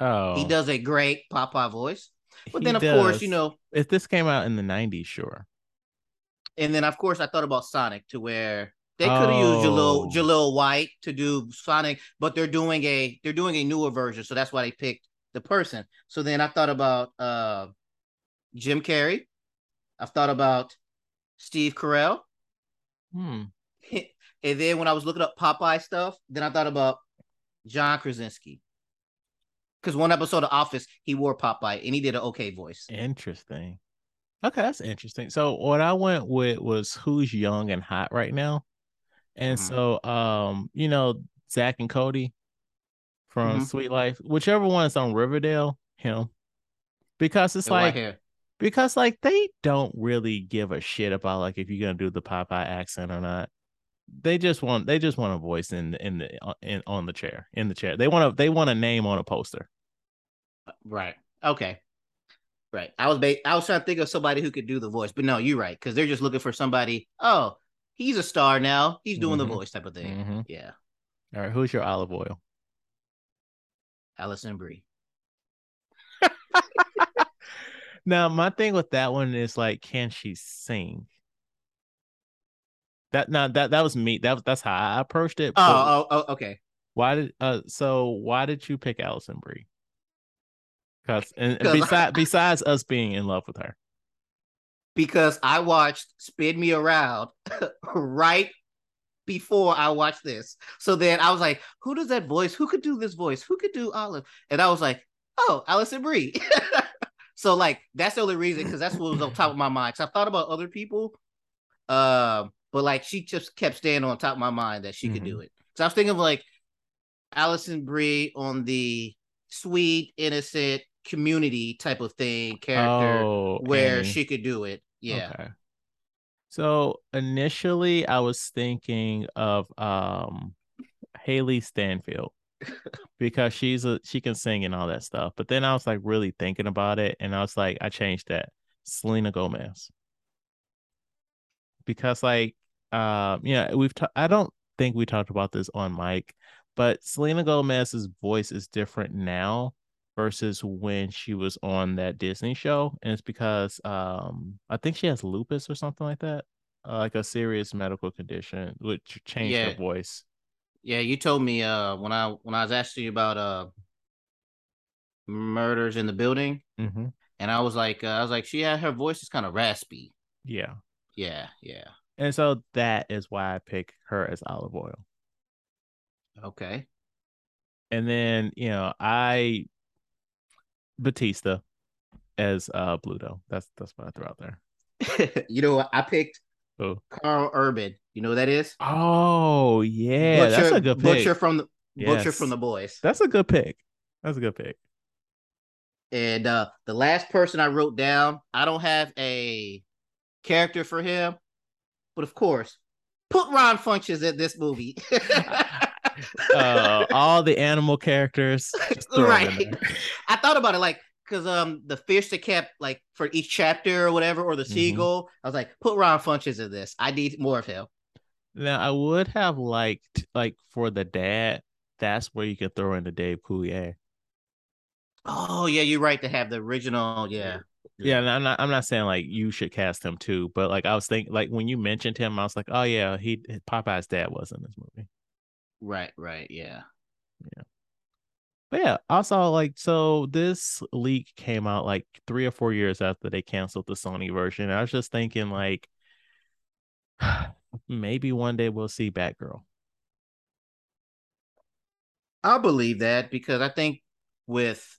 Oh, he does a great Popeye voice. But then, of does. course, you know, if this came out in the '90s, sure. And then, of course, I thought about Sonic to where They could have used Oh. Jaleel Jaleel White to do Sonic, but they're doing a they're doing a newer version, so that's why they picked the person. So then I thought about uh Jim Carrey. I've thought about Steve Carell. Hmm. And then when I was looking up Popeye stuff, then I thought about John Krasinski. Because one episode of Office, he wore Popeye and he did an okay voice. Interesting. Okay, that's interesting. So what I went with was who's young and hot right now. And Mhm. so um, you know, Zack and Cody from Mhm. Suite Life, whichever one is on Riverdale, him. Because it's And like hair. because like they don't really give a shit about like if you're gonna do the Popeye accent or not. They just want they just want a voice in in the uh, in on the chair in the chair. They want to they want a name on a poster. Right. Okay. Right. I was ba- I was trying to think of somebody who could do the voice, but no, you're right because they're just looking for somebody. Oh, he's a star now. He's doing Mhm. the voice type of thing. Mhm. Yeah. All right, who's your Olive Oyl? Alison Brie. Now, my thing with that one is like, can she sing? That now that that was me. That was that's how I approached it. Oh, oh, oh, okay. why did uh so why did you pick Alison Brie? Because and, and besides besides us being in love with her, Because I watched Spin Me Around right before I watched this. So then I was like, who does that voice? Who could do this voice? Who could do Olive? And I was like, oh, Alison Brie. so like that's the only reason because that's what was on top of my mind. Cause I thought about other people. Um, but like she just kept staying on top of my mind that she could do it. So I was thinking of like Alison Brie on the sweet, innocent community type of thing character oh, where she could do it. Yeah. Okay. So initially, I was thinking of um Hailee Steinfeld because she's a she can sing and all that stuff. But then I was like really thinking about it, and I was like, I changed that. Selena Gomez. Because like um yeah, we've ta- I don't think we talked about this on mic, but Selena Gomez's voice is different now versus when she was on that Disney show, and it's because um I think she has lupus or something like that, uh, like a serious medical condition, which changed her voice. Yeah, you told me uh when I when I was asking you about uh murders in the building, hmm and I was like, uh, I was like, she had her voice is kind of raspy. Yeah, Yeah, yeah. And so that is why I pick her as Olive Oyl. Okay. And then you know I Batista as uh Bluto. That's that's what I threw out there. you know, what? I picked Oh, Karl Urban. You know who that is? oh yeah, that's a good pick. Butcher from the Butcher from the Boys. That's a good pick. That's a good pick. And uh the last person I wrote down, I don't have a character for him, but of course, put Ron Funches in this movie. Uh, all the animal characters, just throw 'em in right. I thought about it like because um the fish that kept like for each chapter or whatever, or the Mhm. seagull. I was like, put Ron Funches in this. I need more of him. Now I would have liked like for the dad. That's where you could throw in the Dave Coulier. Oh yeah, you're right to have the original. Yeah. Yeah, and I'm not. I'm not saying like you should cast him too, but like I was thinking, like when you mentioned him, I was like, oh yeah, he Popeye's dad was in this movie. Right. Right. Yeah. Yeah. But yeah, also like so this leak came out like three or four years after they canceled the Sony version. I was just thinking like maybe one day we'll see Batgirl. I believe that because I think with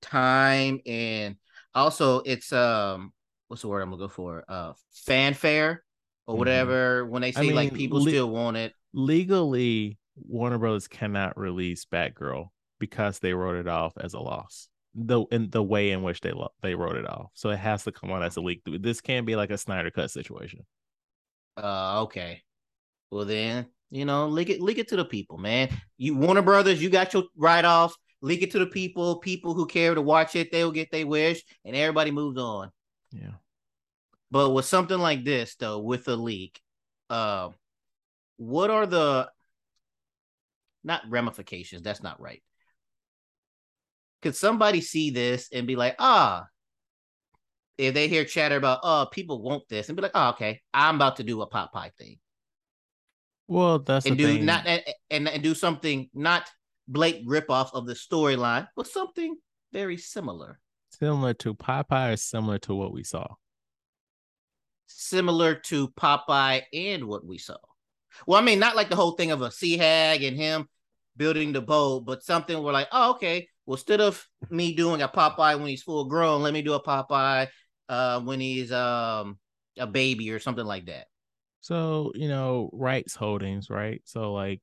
time and also it's um what's the word I'm gonna go for? Uh fanfare or Mhm. whatever. When they I say like people le- still want it. Legally, Warner Brothers cannot release Batgirl because they wrote it off as a loss. The in the way in which they lo- they wrote it off, so it has to come out as a leak. This can't be like a Snyder cut situation. Uh okay. Well then, you know, leak it leak it to the people, man. You Warner Brothers, you got your write off, leak it to the people, people who care to watch it, they'll get their wish, and everybody moves on. Yeah. But with something like this, though, with a leak, uh, what are the not ramifications? That's not right. Could somebody see this and be like, ah, if they hear chatter about, oh, people want this, and be like, oh, okay, I'm about to do a Popeye thing. Well, that's and do thing. not and, and, and do something not blatant ripoff of the storyline, but something very similar. similar to Popeye or similar to what we saw? Similar to Popeye and what we saw. Well, I mean, not like the whole thing of a sea hag and him building the boat, but something where like, oh, okay, well, instead of me doing a Popeye when he's full grown, let me do a Popeye uh, when he's um a baby or something like that. So, you know, rights holdings, right? So like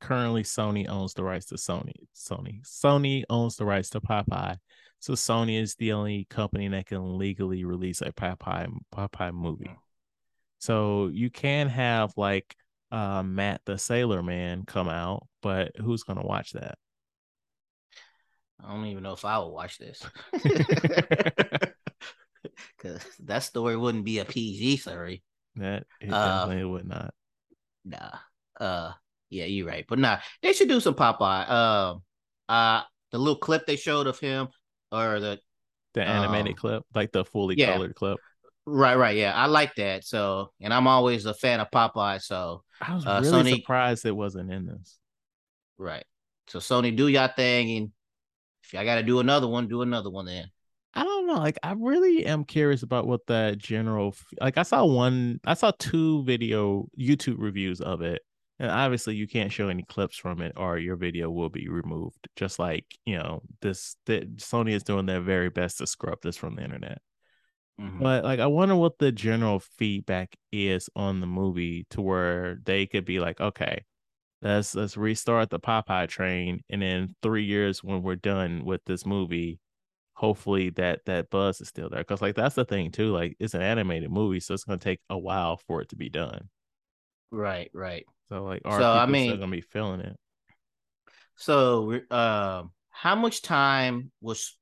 currently Sony owns the rights to Sony. Sony. Sony owns the rights to Popeye. So Sony is the only company that can legally release a Popeye Popeye movie. So you can have like uh Matt the Sailor Man come out, but who's gonna watch that? I don't even know if I would watch this. Cause that story wouldn't be a PG story. That it Uh, definitely would not. Nah. Uh yeah, you're right. But nah, they should do some Popeye. Um uh the little clip they showed of him or the The animated um, clip, like the fully yeah. colored clip. right, right, yeah. I like that. So and I'm always a fan of Popeye. So I was Uh, really Sony- surprised it wasn't in this. right. So Sony do y'all thing and if y'all gotta do another one, do another one then. I don't know. Like, I really am curious about what the general like. I saw one, I saw two video YouTube reviews of it, and obviously you can't show any clips from it, or your video will be removed. Just like you know, this that Sony is doing their very best to scrub this from the internet. Mhm. But like, I wonder what the general feedback is on the movie, to where they could be like, okay, let's let's restart the Popeye train, and in three years when we're done with this movie, hopefully that that buzz is still there. Because like that's the thing too. Like it's an animated movie, so it's gonna take a while for it to be done. Right, right. So like, are So, I mean- still gonna be feeling it? So, um, how much time was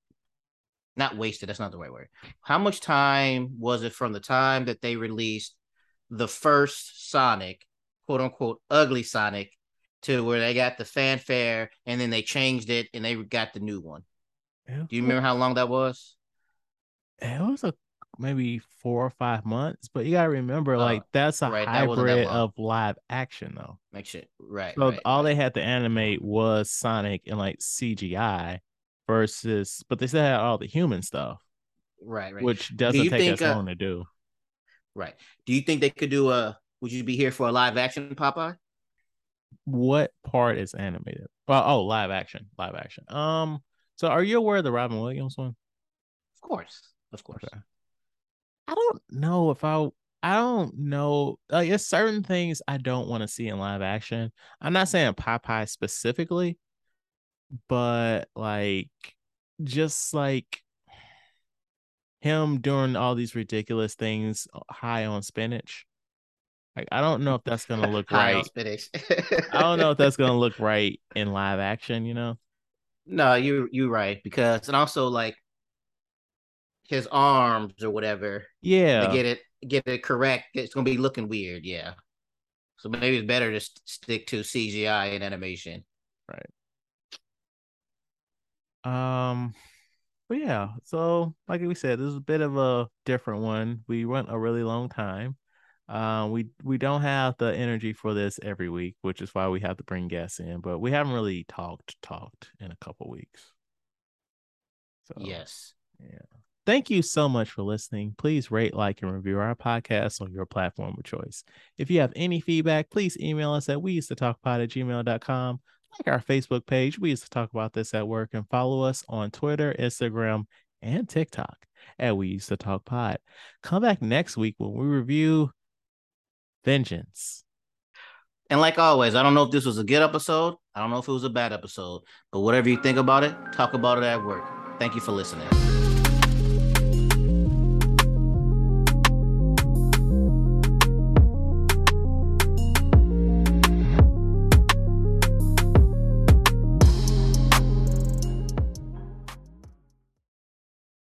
not wasted? That's not the right word. How much time was it from the time that they released the first Sonic, quote unquote, ugly Sonic, to where they got the fanfare and then they changed it and they got the new one? Do you remember how long that was? It was a maybe four or five months, but you gotta remember, like that's a right, that that hybrid of live action though. Make sure, right? So right, all right. they had to animate was Sonic and like CGI versus, but they still had all the human stuff, right, right, which doesn't you take think, as uh, long to do. right. Do you think they could do a? Would you be here for a live action Popeye? what part is animated? Well, oh, live action, live action. Um, so are you aware of the Robin Williams one? Of course, of course. Okay. I don't know if I. I don't know. Like, there's certain things I don't want to see in live action. I'm not saying Popeye specifically, but like, just like him doing all these ridiculous things uh, high on spinach. Like, I don't know if that's gonna look High on right. spinach. I don't know if that's gonna look right in live action. You know. No, you you're right because and also like his arms or whatever Yeah. to get it get it correct. It's gonna be looking weird. Yeah. So maybe it's better to st- stick to CGI and animation. Right. Um, but yeah, so like we said, this is a bit of a different one. We went a really long time. Uh, we we don't have the energy for this every week, which is why we have to bring guests in. But we haven't really talked talked in a couple weeks. So Yes. yeah. Thank you so much for listening. Please rate, like, and review our podcast on your platform of choice. If you have any feedback, please email us at we used to talk pod at gmail.com. Like our Facebook page, we used to talk about this at work, and follow us on Twitter, Instagram, and TikTok at we used to talk pod. Come back next week when we review Vengeance. And like always, I don't know if this was a good episode. I don't know if it was a bad episode, but whatever you think about it, talk about it at work. Thank you for listening.